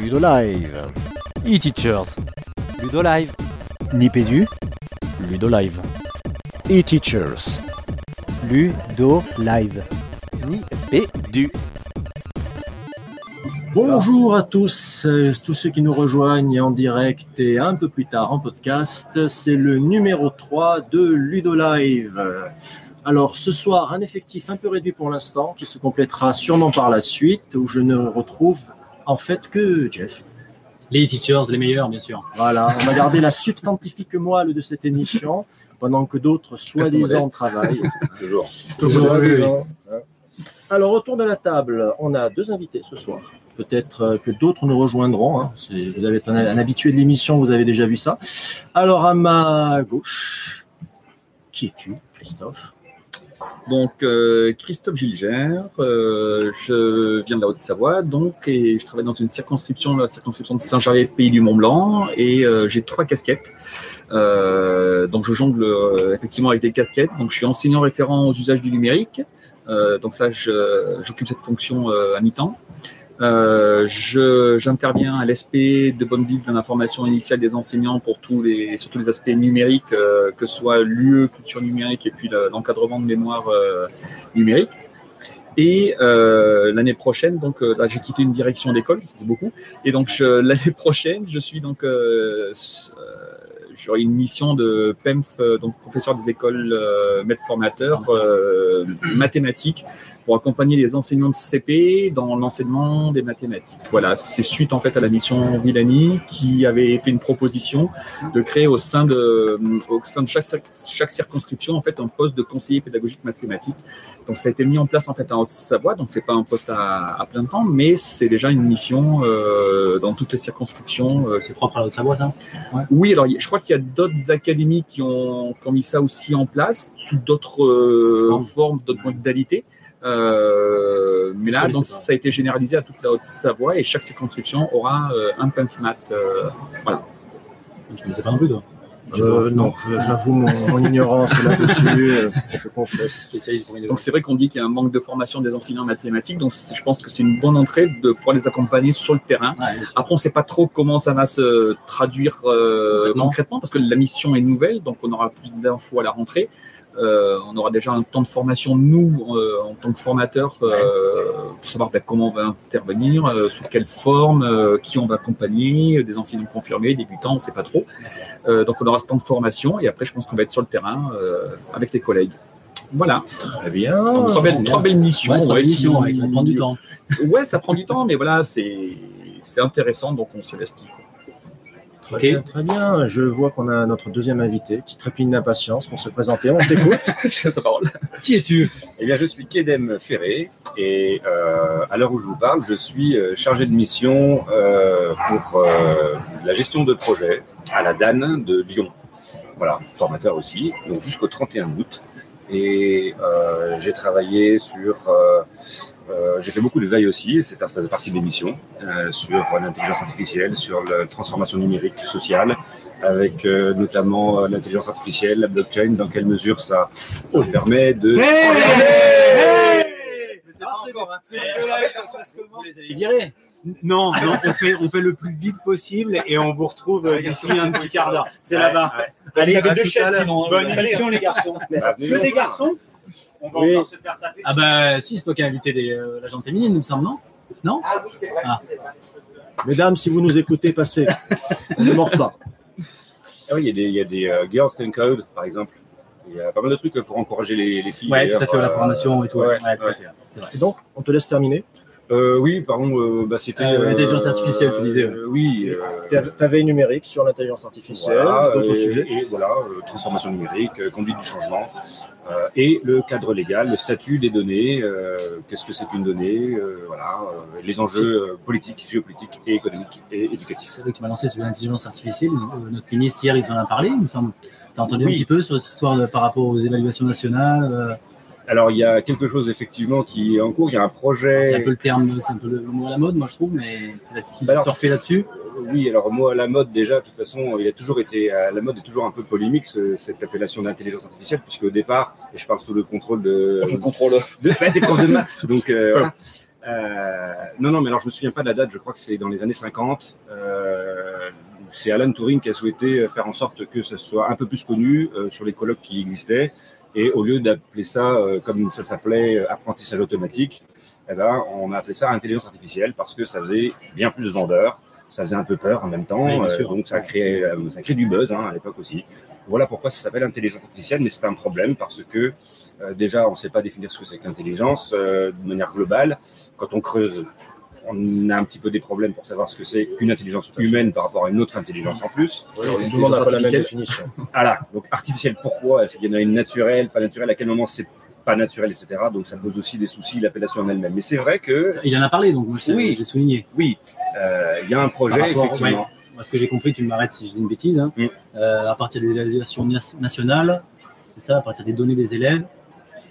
Ludolive. E-Teachers. Ludolive. Nipédu. Ludolive. E-Teachers. Ludolive. Nipédu. Bonjour à tous, euh, tous ceux qui nous rejoignent en direct et un peu plus tard en podcast. C'est le numéro 3 de Ludolive. Alors ce soir, un effectif un peu réduit pour l'instant, qui se complétera sûrement par la suite, où je ne retrouve en fait que Jeff. Les teachers, les meilleurs, bien sûr. Voilà, on va garder la substantifique moelle de cette émission, pendant que d'autres soi-disant travaillent. Toujours. Toujours, toujours. Alors autour de la table, on a deux invités ce soir. Peut-être euh, que d'autres nous rejoindront. hein. Vous avez été un, un habitué de l'émission, vous avez déjà vu ça. Alors à ma gauche, qui es-tu, Christophe? Donc, euh, Christophe Gilgère, euh, je viens de la Haute-Savoie, donc, et je travaille dans une circonscription, la circonscription de Saint-Gervais, pays du Mont-Blanc, et euh, j'ai trois casquettes. Euh, donc, je jongle euh, effectivement avec des casquettes. Donc, je suis enseignant référent aux usages du numérique. Euh, donc, ça, j'occupe cette fonction à mi-temps. Euh, J'interviens à l'ESP de bonne ville de l'information initiale des enseignants pour tous les, sur tous les aspects numériques, euh, que ce soit l'UE, culture numérique et puis le- l'encadrement de mémoire euh, numérique. Et euh, l'année prochaine, donc euh, là j'ai quitté une direction d'école, c'était beaucoup. Et donc l'année prochaine, je suis donc euh, s- euh, j'aurai une mission de PEMF, euh, donc professeur des écoles, euh, maître formateur, euh, mathématiques, pour accompagner les enseignants de CP dans l'enseignement des mathématiques. Voilà, c'est suite en fait à la mission Villani qui avait fait une proposition de créer au sein de, au sein de chaque, chaque circonscription en fait un poste de conseiller pédagogique mathématique. Donc ça a été mis en place en fait en Haute-Savoie, donc c'est pas un poste à, à plein temps, mais c'est déjà une mission euh, dans toutes les circonscriptions. C'est propre à la Haute-Savoie, ça? Oui, alors il y a- je crois qu'il y a d'autres académies qui ont, qui ont mis ça aussi en place sous d'autres euh, Formes. formes, d'autres modalités. Euh, mais là, donc, ça a été généralisé à toute la Haute-Savoie et chaque circonscription aura euh, un PEMFMAT. Euh, voilà. Je ne connaissais pas non plus, toi? Euh, Non, je- j'avoue mon, mon ignorance là-dessus, euh, je confesse. Donc c'est vrai qu'on dit qu'il y a un manque de formation des enseignants en mathématiques, donc je pense que c'est une bonne entrée de pouvoir les accompagner sur le terrain. Ouais. Après, on ne sait pas trop comment ça va se traduire euh, Concrètement. concrètement. parce que la mission est nouvelle, donc on aura plus d'infos à la rentrée. Euh, on aura déjà un temps de formation, nous, euh, en tant que formateurs, euh, pour savoir ben, comment on va intervenir, sous quelle forme, qui on va accompagner, des enseignants confirmés, débutants, on ne sait pas trop. Donc on aura ce temps de formation, et après, je pense qu'on va être sur le terrain avec les collègues. Voilà, Très bien. trois, belles, trois belles missions. Ouais, trois ouais, belles missions, ouais, ça prend du temps. Ouais, ça prend du temps, mais voilà, c'est c'est intéressant, donc on s'investit. Très bien, très bien. Je vois qu'on a notre deuxième invité qui trépigne d'impatience pour se présenter. On t'écoute. Qui es-tu? Eh bien, je suis Kedem Ferré et euh, à l'heure où je vous parle, je suis euh, chargé de mission euh, pour euh, la gestion de projet à la DAN de Lyon. Voilà, formateur aussi, donc jusqu'au 31 août. Et euh, j'ai travaillé sur. Euh, j'ai fait beaucoup de veille aussi, c'est ça partie des missions, euh, sur l'intelligence artificielle, sur la transformation numérique sociale, avec euh, notamment euh, l'intelligence artificielle, la blockchain, dans quelle mesure ça permet de. Vous les avez virés. Non, non, on fait, on fait le plus vite possible et on vous retrouve euh, d'ici un petit quart d'heure. C'est là-bas. Allez, Vous avez à deux tout chaises, sinon, hein, Bonne émission, les garçons. Bah, nous des garçons On va Oui. encore se faire taper. Ah bah si, c'est toi qui as invité des, euh, la gente féminine, il me semble, non? Non? Ah oui, c'est vrai. Ah. c'est vrai. Mesdames, si vous nous écoutez, passez. On ne mord pas. Ah oui, il y a des, il y a des euh, Girls Can Code, par exemple. Il y a pas mal de trucs pour encourager les, les filles. Ouais, tout à fait, la euh, formation et tout. Ouais, ouais, ouais, tout à ouais. fait. C'est vrai. Et donc, on te laisse terminer. Euh, oui, pardon, euh, bah, c'était. Euh, l'intelligence artificielle, tu disais, euh, oui. euh, Ta ta veille numérique sur l'intelligence artificielle, voilà, d'autres et, sujets? et voilà, euh, transformation numérique, euh, conduite du changement, euh, et le cadre légal, le statut des données, euh, qu'est-ce que c'est qu'une donnée, euh, voilà, euh, les enjeux euh, politiques, géopolitiques et économiques et éducatifs. C'est vrai que tu m'as lancé sur l'intelligence artificielle. Euh, notre ministre hier, il en a parlé, il me semble. Tu as entendu Oui. un petit peu sur cette histoire de- par rapport aux évaluations nationales euh, Alors, il y a quelque chose effectivement qui est en cours, il y a un projet. C'est un peu le terme, c'est un peu le mot à la mode, moi je trouve, mais peut-être qu'il Bah là-dessus. Oui, alors moi, à la mode, déjà, de toute façon, il a toujours été, à la mode est toujours un peu polémique, ce- cette appellation d'intelligence artificielle, puisque au départ, et je parle sous le contrôle de, Le contrôle. de, des profs de maths, donc euh, voilà. Euh, non, non, mais alors je me souviens pas de la date, je crois que c'est dans les années 50. Euh, c'est Alan Turing qui a souhaité faire en sorte que ça soit un peu plus connu euh, sur les colloques qui existaient. Et au lieu d'appeler ça, euh, comme ça s'appelait, euh, apprentissage automatique, eh ben, on a appelé ça intelligence artificielle parce que ça faisait bien plus de vendeurs, ça faisait un peu peur en même temps, Oui, euh, donc ça crée, ça crée du buzz hein, à l'époque aussi. Voilà pourquoi ça s'appelle intelligence artificielle, mais c'est un problème parce que euh, déjà on ne sait pas définir ce que c'est que l'intelligence de manière globale. Quand on creuse, on a un petit peu des problèmes pour savoir ce que c'est qu'une intelligence humaine par rapport à une autre intelligence en plus. N'a pas la même artificielle. définition. Voilà, donc artificielle, pourquoi? Est-ce qu'il y en a une naturelle, pas naturelle? À quel moment c'est pas naturel, etc. Donc ça pose aussi des soucis, l'appellation en elle-même. Mais c'est vrai que, Il en a parlé, donc moi je- Oui. j'ai souligné. oui, euh, il y a un projet, rapport, effectivement. Moi, ce que j'ai compris, tu m'arrêtes si je dis une bêtise, hein, Mm. euh, à partir des évaluations nationales, c'est ça, à partir des données des élèves,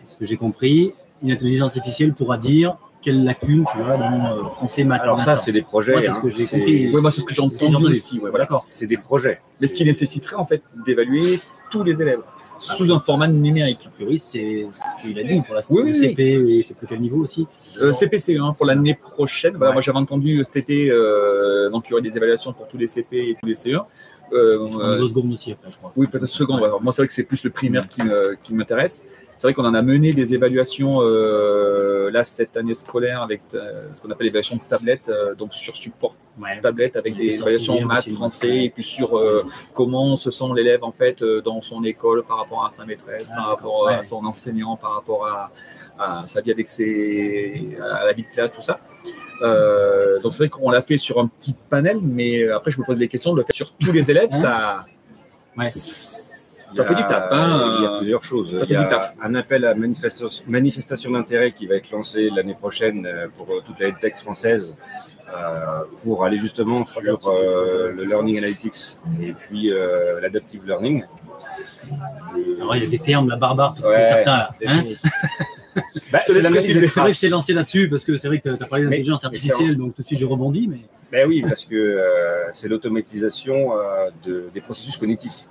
ce que j'ai compris, une intelligence artificielle pourra dire quelle lacune tu as dans euh, français, maths. Alors ça, c'est des projets. Moi, c'est ce hein. que j'ai C'est- compris. Ouais, moi, c'est ce que j'ai entendu aussi. ouais, voilà. D'accord. C'est des projets. Mais ce qui nécessiterait en fait d'évaluer tous les élèves sous un format numérique. A priori, c'est ce qu'il a dit pour la Oui, oui, oui. CP et je ne sais plus quel niveau aussi. Euh, CPC hein, pour l'année prochaine. Voilà, Ouais. Moi, j'avais entendu cet été, euh, donc il y aurait des évaluations pour tous les CP et tous les CE1. Euh, euh, deux secondes aussi, après, je crois. oui, peut-être second. ouais. Alors, moi, c'est vrai que c'est plus le primaire qui, me- qui m'intéresse. C'est vrai qu'on en a mené des évaluations euh, là cette année scolaire avec euh, ce qu'on appelle l'évaluation de tablette, euh, donc sur support Ouais. tablette avec des en évaluations sixième maths, français, et puis sur comment se sent l'élève en fait dans son école par rapport à sa maîtresse, Ah, par rapport à son enseignant, par rapport à, à sa vie avec ses, à la vie de classe, tout ça. Euh, donc c'est vrai qu'on l'a fait sur un petit panel, mais euh, après je me pose des questions de le faire sur tous les élèves, Hein ça, Ouais. ça fait du taf. hein. Il y a plusieurs choses. ça il fait y a du taf. un appel à manifestation, manifestation d'intérêt qui va être lancé l'année prochaine euh, pour euh, toute la tech française euh, pour aller justement sur euh, le learning analytics et puis euh, l'adaptive learning. Alors, il y a des termes, la barbare, pour Ouais, certains. là, hein. Bah, c'est vrai que je traces. t'ai lancé là-dessus parce que c'est vrai que tu as parlé d'intelligence artificielle, donc tout de suite je rebondis. Mais... Ben oui, parce que euh, c'est l'automatisation euh, de- des processus cognitifs.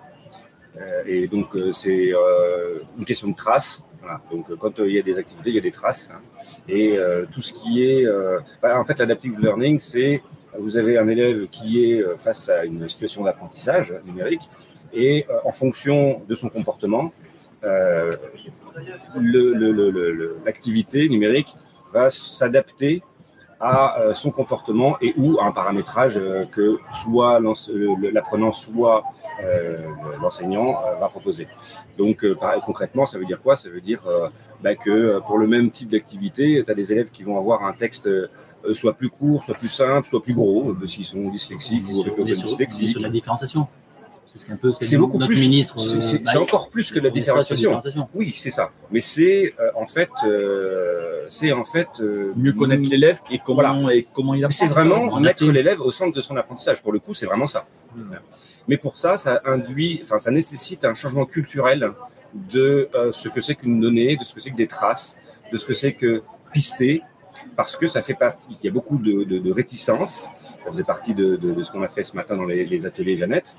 Euh, et donc, euh, c'est euh, une question de traces. Voilà. Donc, euh, quand euh, il y a des activités, il y a des traces. hein. Et euh, tout ce qui est. bah, en fait, l'adaptive learning, c'est. Vous avez un élève qui est euh, face à une situation d'apprentissage numérique. Et euh, en fonction de son comportement, euh, l'activité numérique va s'adapter à euh, son comportement et ou à un paramétrage euh, que soit l'apprenant, soit l'enseignant va proposer. Donc concrètement, ça veut dire quoi? Ça veut dire bah, que pour le même type d'activité, tu as des élèves qui vont avoir un texte soit plus court, soit plus simple, soit plus gros, s'ils sont dyslexiques ou sur, avec on est open sur- on est dyslexique. sur la différenciation. C'est peu beaucoup notre plus. ministre. c'est- euh, bah, encore plus que la différenciation. Oui, c'est ça. Mais c'est euh, en fait, euh, c'est en fait euh, Mieux connaître l'élève et comment, et comment il apprend. C'est vraiment mettre l'élève au centre de son apprentissage. Pour le coup, c'est vraiment ça. Mais pour ça, ça induit, enfin, ça nécessite un changement culturel de euh, ce que c'est qu'une donnée, de ce que c'est que des traces, de ce que c'est que pister, parce que ça fait partie. Il y a beaucoup de, de, de réticences. Ça faisait partie de, de, de ce qu'on a fait ce matin dans les, les ateliers Jeannette.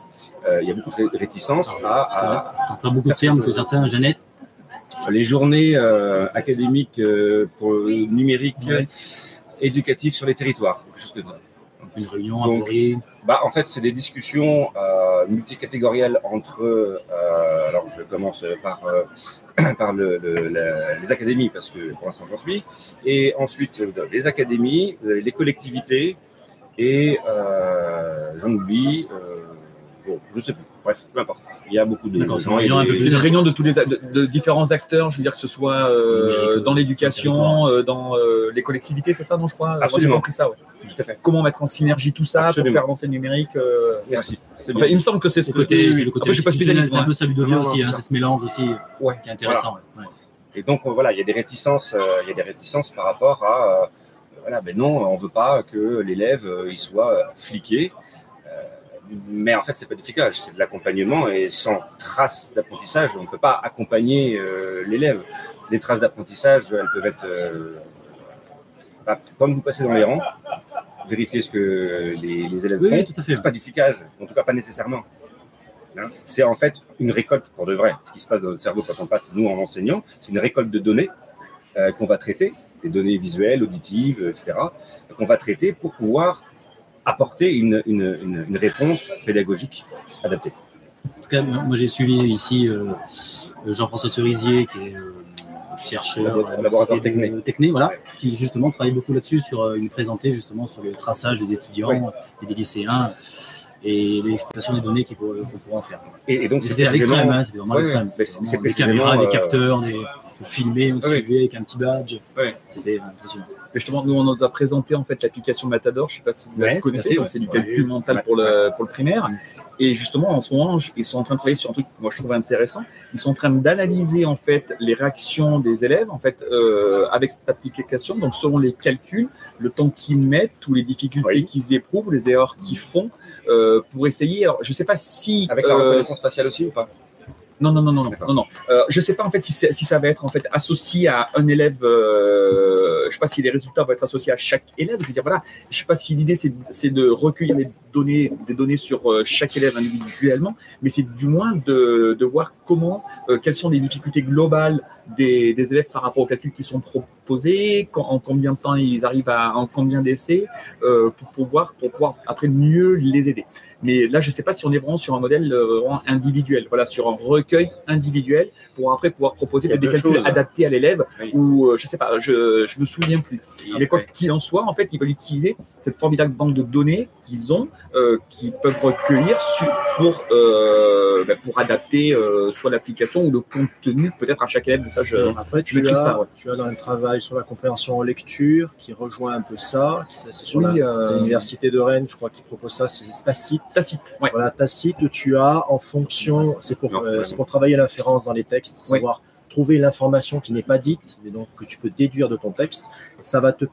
Euh, il y a beaucoup de ré- réticences à, à, T'en beaucoup de termes que certains, Jeannette. les journées euh, académiques euh, pour le numérique Ouais. éducatif sur les territoires. quelque chose que- Une réunion Donc, à Paris. Bah, en fait, c'est des discussions euh, multicatégorielles entre. euh, alors, je commence par, euh, par le- le- la- les académies, parce que pour l'instant, j'en suis. Et ensuite, vous avez les académies, vous avez les collectivités, et euh, j'en oublie. euh, bon, je sais plus. Bref, peu importe. Il y a beaucoup de gens. C'est une réunion de tous les de, de différents acteurs, je veux dire que ce soit euh, dans l'éducation, euh, dans euh, les collectivités, c'est ça, non je crois? Absolument. J'ai compris ça. Ouais. Tout à fait. Comment mettre en synergie tout ça Absolument. pour faire avancer le numérique. euh, Merci. Enfin, il me semble que c'est ce côté, côté. côté Après, je suis pas spécialiste. c'est un moi. peu ça Ludovia aussi, hein, c'est ce mélange aussi Ouais. qui est intéressant. Ouais. Et donc voilà, il y a des réticences, euh, il y a des réticences par rapport à euh, voilà, ben non, on veut pas que l'élève euh, il soit euh, fliqué. Mais en fait, c'est pas du flicage, c'est de l'accompagnement et sans traces d'apprentissage, on ne peut pas accompagner euh, l'élève. Les traces d'apprentissage, elles peuvent être euh, bah, quand vous passez dans les rangs, vérifiez ce que les, les élèves Oui, font. oui, tout à fait. C'est pas du flicage, en tout cas pas nécessairement. Hein. c'est en fait une récolte pour de vrai. Ce qui se passe dans notre cerveau quand on passe, nous en enseignant, c'est une récolte de données euh, qu'on va traiter les données visuelles, auditives, etc. qu'on va traiter pour pouvoir apporter une, une, une, réponse pédagogique adaptée. En tout cas, moi j'ai suivi ici euh, Jean-François Cerisier, qui est euh, chercheur euh, laboratoire technique, voilà, qui justement travaille beaucoup là-dessus, sur une présentée justement sur le traçage des étudiants et des lycéens et l'exploitation des données qu'on pourra en faire. Et, donc c'était à l'extrême, hein, c'était vraiment à l'extrême. C'est des caméras, des capteurs, des filmer, on te suivait avec un petit badge. C'était impressionnant. Justement, nous, on nous a présenté en fait l'application Matador. Je ne sais pas si vous la connaissez. C'est du calcul mental pour le, pour le primaire. Et justement, en ce moment, ils sont en train de travailler sur un truc que moi je trouve intéressant. Ils sont en train d'analyser en fait les réactions des élèves en fait euh, avec cette application. Donc selon les calculs, le temps qu'ils mettent, ou les difficultés qu'ils éprouvent, les erreurs qu'ils font, euh, pour essayer. Alors, je ne sais pas si avec la euh, reconnaissance faciale aussi ou pas? Non, non, non, non, non, non. Euh, je sais pas en fait si, si, ça va être en fait associé à un élève. Euh, je sais pas si les résultats vont être associés à chaque élève. Je veux dire voilà. Je sais pas si l'idée c'est de recueillir des données, des données sur euh, chaque élève individuellement, mais c'est du moins de, de voir comment, euh, quelles sont les difficultés globales des, des, élèves par rapport aux calculs qui sont proposés, en combien de temps ils arrivent à, en combien d'essais, euh, pour pouvoir, pour pouvoir après mieux les aider. Mais là, je ne sais pas si on est vraiment sur un modèle euh, individuel, voilà, sur un recueil individuel pour après pouvoir proposer des calculs adaptés à l'élève ou euh, je ne sais pas, je ne me souviens plus. Mais quoi qu'il en soit, en fait, ils veulent utiliser cette formidable banque de données qu'ils ont, euh, qu'ils peuvent recueillir pour, ben, pour adapter soit l'application ou le contenu peut-être à chaque élève. ça, je, après, tu, as, tu as dans le travail sur la compréhension en lecture qui rejoint un peu ça. C'est sur l'université de Rennes, je crois, qui propose ça, c'est Stacite Tacite. Voilà, tacite, tu as en fonction, c'est pour, euh, pour travailler l'inférence dans les textes, savoir trouver l'information qui n'est pas dite, mais donc que tu peux déduire de ton texte. Ça va te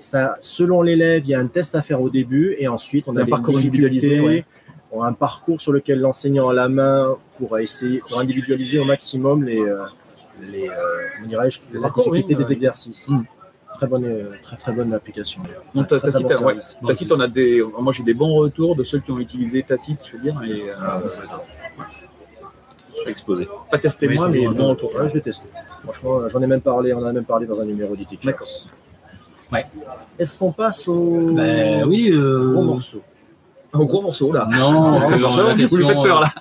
ça, selon l'élève, il y a un test à faire au début et ensuite on a un parcours individualisé, un parcours sur lequel l'enseignant a la main pour essayer, pour individualiser au maximum les, euh, les, euh, la difficulté des exercices. Mm très bonne, euh, très, très bonne application. Tacite, on a des, moi j'ai des bons retours de ceux qui ont utilisé Tacite, je veux dire. Et, euh, ah, je suis exposé. Pas testé moi, mais bon retour. je l'ai testé. Franchement, j'en ai même parlé, on en a même parlé dans un numéro d'IT. D'accord. Ouais. Est-ce qu'on passe au ben, oui, euh... gros morceau? Au gros morceau là. Non, vous me faites peur là.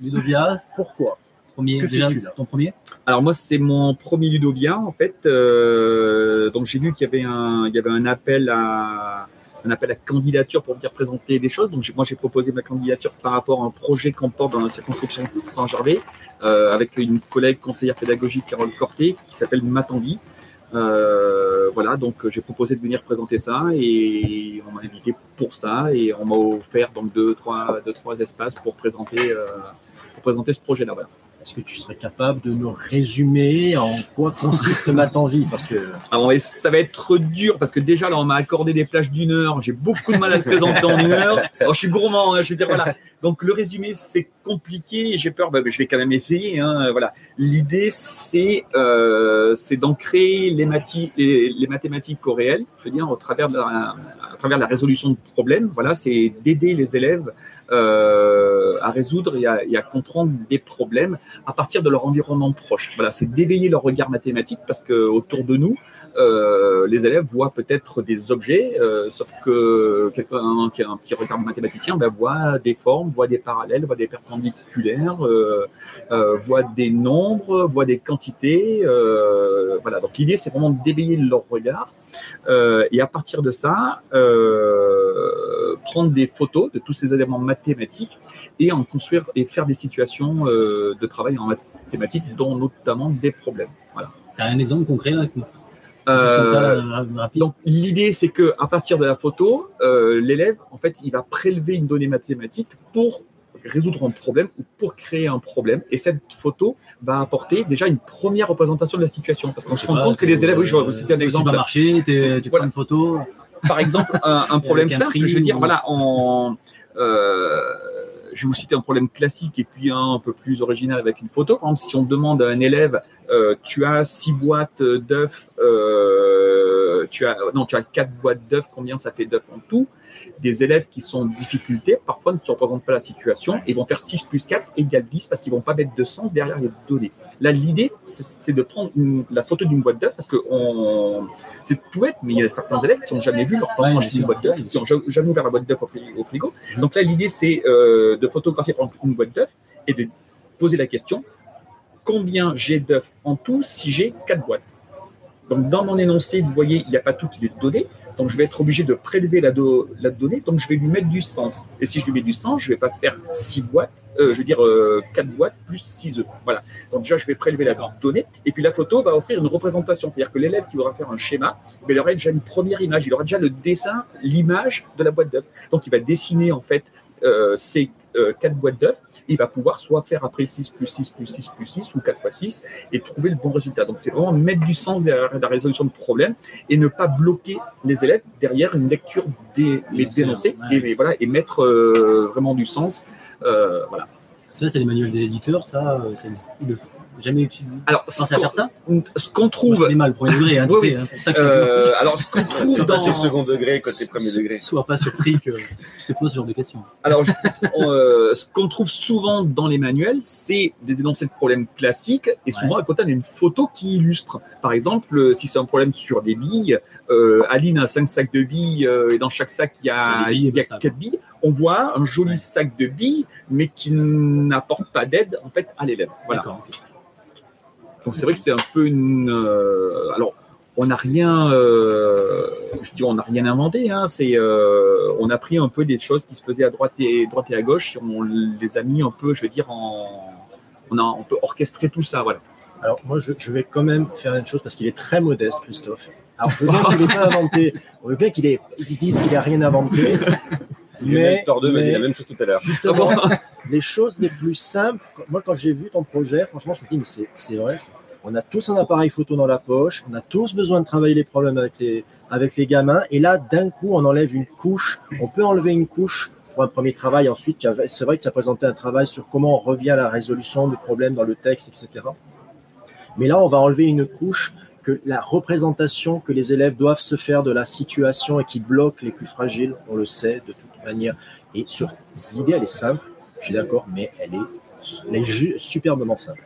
Ludovia, pourquoi? Premier, déjà, ton premier? Alors moi, c'est mon premier Ludovia en fait. Euh, donc j'ai vu qu'il y avait un, il y avait un appel à un appel à candidature pour venir présenter des choses. Donc moi, j'ai proposé ma candidature par rapport à un projet qu'on porte dans la circonscription Saint-Gervais euh, avec une collègue conseillère pédagogique Carole Corté qui s'appelle Matanvi. Euh, voilà, donc j'ai proposé de venir présenter ça et on m'a invité pour ça et on m'a offert donc deux trois deux trois espaces pour présenter euh, pour présenter ce projet-là. Voilà. Est-ce que tu serais capable de nous résumer en quoi consiste ma Vie Parce que Alors, ça va être dur parce que déjà là on m'a accordé des flashs d'une heure. J'ai beaucoup de mal à le présenter en une heure. Je suis gourmand. Hein, je veux dire voilà. Donc le résumé c'est compliqué. J'ai peur. Bah, je vais quand même essayer. Hein, voilà. L'idée c'est euh, d'ancrer les, les, les, mathématiques au réel. Je veux dire au travers de la, à travers la résolution de problèmes. Voilà, c'est d'aider les élèves euh, à résoudre et à, comprendre des problèmes à partir de leur environnement proche. Voilà, c'est d'éveiller leur regard mathématique parce que autour de nous, euh, les élèves voient peut-être des objets, euh, sauf que quelqu'un qui a un petit regard mathématicien ben, voit des formes, voit des parallèles, voit des perpendiculaires, euh, euh voit des nombres, voit des quantités. Euh, voilà, donc l'idée c'est vraiment d'éveiller leur regard euh, et à partir de ça, prendre des photos de tous ces éléments mathématiques et en construire et faire des situations de travail en mathématiques, dont notamment des problèmes. Voilà. Tu as un exemple concret là donc l'idée c'est que à partir de la photo, l'élève en fait il va prélever une donnée mathématique pour résoudre un problème ou pour créer un problème. Et cette photo va apporter déjà une première représentation de la situation. Parce qu'on se rend compte que les élèves, oui, je vais vous citer un exemple. Tu vas marcher, tu prends une photo. Par exemple, un, problème simple, je veux dire, voilà, en, euh, je vais vous citer un problème classique et puis un un peu plus original avec une photo. Par exemple, si on demande à un élève euh, tu as six boîtes d'œufs, euh, tu as non, tu as quatre boîtes d'œufs. Combien ça fait d'œufs en tout? Des élèves qui sont en difficulté, parfois ne se représentent pas la situation et vont faire 6 plus 4 égale 10 parce qu'ils vont pas mettre de sens derrière les données. Là, l'idée, c'est de prendre la photo d'une boîte d'œufs parce que c'est tout bête, mais il y a certains élèves qui n'ont jamais vu leur Ouais, parent bien manger une boîte d'œufs, qui n'ont jamais ouvert la boîte d'œufs au frigo. Donc là, l'idée, c'est euh, de photographier par exemple une boîte d'œufs et de poser la question combien j'ai d'œufs en tout si j'ai quatre boîtes Donc, dans mon énoncé, vous voyez, il n'y a pas tout qui est donné. Donc, je vais être obligé de prélever la, do- la donnée. Donc, je vais lui mettre du sens. Et si je lui mets du sens, je ne vais pas faire six boîtes, euh, je veux dire euh, quatre boîtes plus six œufs. Voilà. Donc, déjà, je vais prélever la donnée. Et puis, la photo va offrir une représentation. C'est-à-dire que l'élève qui voudra faire un schéma, il aura déjà une première image. Il aura déjà le dessin, l'image de la boîte d'œufs. Donc, il va dessiner, en fait, euh, ces euh, quatre boîtes d'œufs. Il va pouvoir soit faire après 6 plus 6 plus 6 plus 6 ou 4 fois 6 et trouver le bon résultat. Donc, c'est vraiment mettre du sens derrière la résolution de problèmes et ne pas bloquer les élèves derrière une lecture des les dénoncés ouais. et, et voilà, et mettre euh, vraiment du sens. Euh, voilà. Ça, c'est les manuels des éditeurs, ça, euh, ça ils le font. Jamais utilisé. Alors, Pensez à faire ça ce qu'on Moi, je trouve, connais mal le premier degré, hein, Oui, sais, hein, pour ça que je euh, alors ce qu'on trouve C'est dans, pas sur second degré côté premier degré. Sois pas surpris que je te pose ce genre de questions. Alors, on, euh, ce qu'on trouve souvent dans les manuels, c'est des énoncés de problèmes classiques et souvent à côté on a une photo qui illustre. Par exemple, euh, si c'est un problème sur des billes, euh, Aline a cinq sacs de billes euh, et dans chaque sac il y a, il y a quatre billes. On voit un joli Ouais. sac de billes, mais qui n'apporte pas d'aide en fait à l'élève. Voilà. Donc c'est vrai que c'est un peu une. euh, alors, on n'a rien. euh, je dis, on n'a rien inventé. Hein, c'est, euh, on a pris un peu des choses qui se faisaient à droite et droite et à gauche. Et on les a mis un peu, je veux dire, en. On a un peu orchestré tout ça, voilà. Alors, moi, je, je vais quand même faire une chose parce qu'il est très modeste, Christophe. Alors, je veux bien qu'il n'ait pas inventé. On veut bien qu'il dise qu'il n'a rien inventé. Lionel Mais, Tordeux m'a dit la même chose tout à l'heure. justement, les choses les plus simples, moi, quand j'ai vu ton projet, franchement, je me suis dit, mais c'est- c'est vrai, on a tous un appareil photo dans la poche, on a tous besoin de travailler les problèmes avec les, avec les gamins, et là, d'un coup, on enlève une couche, on peut enlever une couche pour un premier travail. Ensuite, c'est vrai que tu as présenté un travail sur comment on revient à la résolution de problèmes dans le texte, etc. Mais là, on va enlever une couche que la représentation que les élèves doivent se faire de la situation et qui bloque les plus fragiles, on le sait de toute manière. Et sur l'idée, elle est simple, je suis d'accord, mais elle est, elle est superbement simple.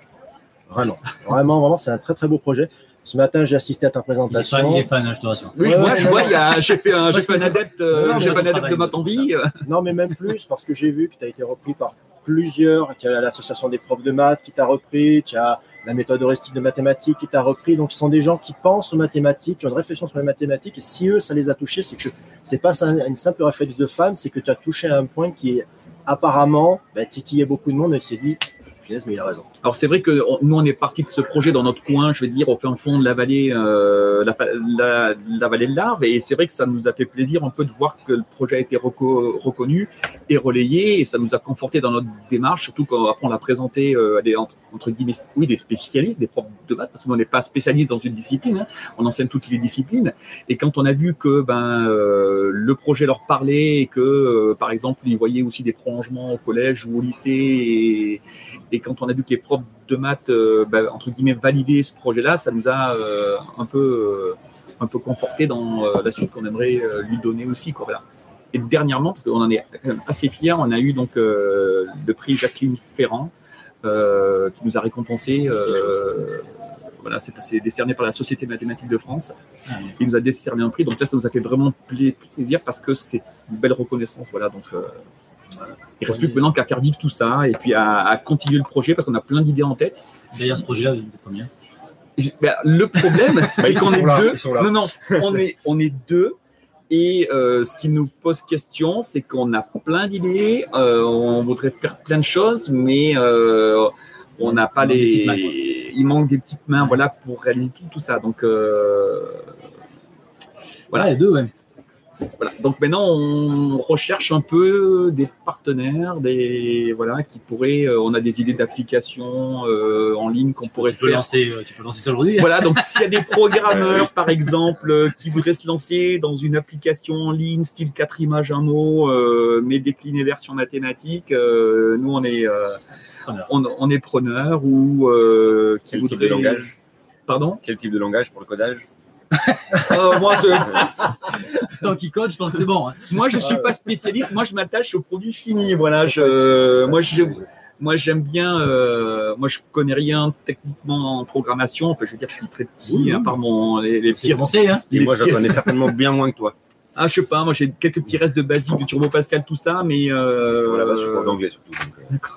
Vraiment, vraiment, vraiment, c'est un très très beau projet. Ce matin, j'ai assisté à ta Il est fan, présentation. il est fan, hein, je te rassure. Oui, Ouais, je vois, ouais, je ouais, j'ai fait un, Moi, fait un adepte, euh, j'ai un adepte de ma tombille. Non, mais même plus, parce que j'ai vu que tu as été repris par plusieurs, qu'il y a l'association des profs de maths qui t'a repris, tu as la méthode heuristique de mathématiques qui t'a repris. Donc, ce sont des gens qui pensent aux mathématiques, qui ont une réflexion sur les mathématiques. Et si eux, ça les a touchés, c'est que c'est pas une simple réflexe de fan, c'est que tu as touché à un point qui est apparemment bah, titillé beaucoup de monde et s'est dit, Alors c'est vrai que nous on est parti de ce projet dans notre coin, je veux dire au fin fond de la vallée, euh, la, la- la vallée de l'Arve, et c'est vrai que ça nous a fait plaisir un peu de voir que le projet a été reco- reconnu et relayé, et ça nous a conforté dans notre démarche, surtout quand on l'a présenté euh, à des entre, guillemets, oui des spécialistes, des profs de maths, parce que nous on n'est pas spécialiste dans une discipline, hein, on enseigne toutes les disciplines, et quand on a vu que ben euh, le projet leur parlait et que euh, par exemple ils voyaient aussi des prolongements au collège ou au lycée et, et quand on a vu que les profs de maths, euh, bah, entre guillemets, validaient ce projet-là, ça nous a euh, un peu, euh, un peu conforté dans euh, la suite qu'on aimerait lui donner aussi. Quoi, voilà. Et dernièrement, parce qu'on en est assez fiers, on a eu donc le prix Jacqueline Ferrand, qui nous a récompensé. voilà, c'est décerné par la Société mathématique de France. Il nous a décerné un prix. Donc là, ça nous a fait vraiment pla- plaisir parce que c'est une belle reconnaissance. Voilà, donc euh. Il reste plus que maintenant qu'à faire vivre tout ça et puis à, à continuer le projet parce qu'on a plein d'idées en tête. D'ailleurs, ce projet-là, vous êtes combien? Ben, le problème, c'est ils qu'on est deux. là. Non, non, on est, on est deux. Et euh, ce qui nous pose question, c'est qu'on a plein d'idées, euh, on voudrait faire plein de choses, mais euh, on n'a pas Il manque des petites mains, les. Il manque des petites mains, voilà, pour réaliser tout, tout ça. Donc euh, Voilà. Voilà, il y a deux, ouais. Voilà. Donc maintenant, on recherche un peu des partenaires, des voilà, qui pourraient. euh, on a des idées d'applications euh, en ligne qu'on pourrait Tu peux, faire. lancer, euh, tu peux lancer ça aujourd'hui. Voilà, donc s'il y a des programmeurs, par exemple, qui voudraient se lancer dans une application en ligne, style 4 images, un mot, euh, mais décliné version mathématique, euh, nous, on est, euh, Preneur. on, on est preneur ou euh, qui Quel type voudrait de langage? Pardon? Quel type de langage pour le codage? Euh, moi, je, Tant qu'il code, je pense que c'est bon. hein. moi, je suis pas spécialiste. Moi, je m'attache au produit fini. Voilà. Je, moi, je, moi, j'aime bien. euh, moi, je connais rien techniquement en programmation. Enfin, je veux dire, je suis très petit, oui. à part mon les, les C'est petits. français, hein Et les moi, je connais certainement bien moins que toi. Ah, je sais pas. Moi, j'ai quelques petits restes de basique, de Turbo Pascal, tout ça, mais. Euh, Voilà, bah, je suis d'anglais surtout.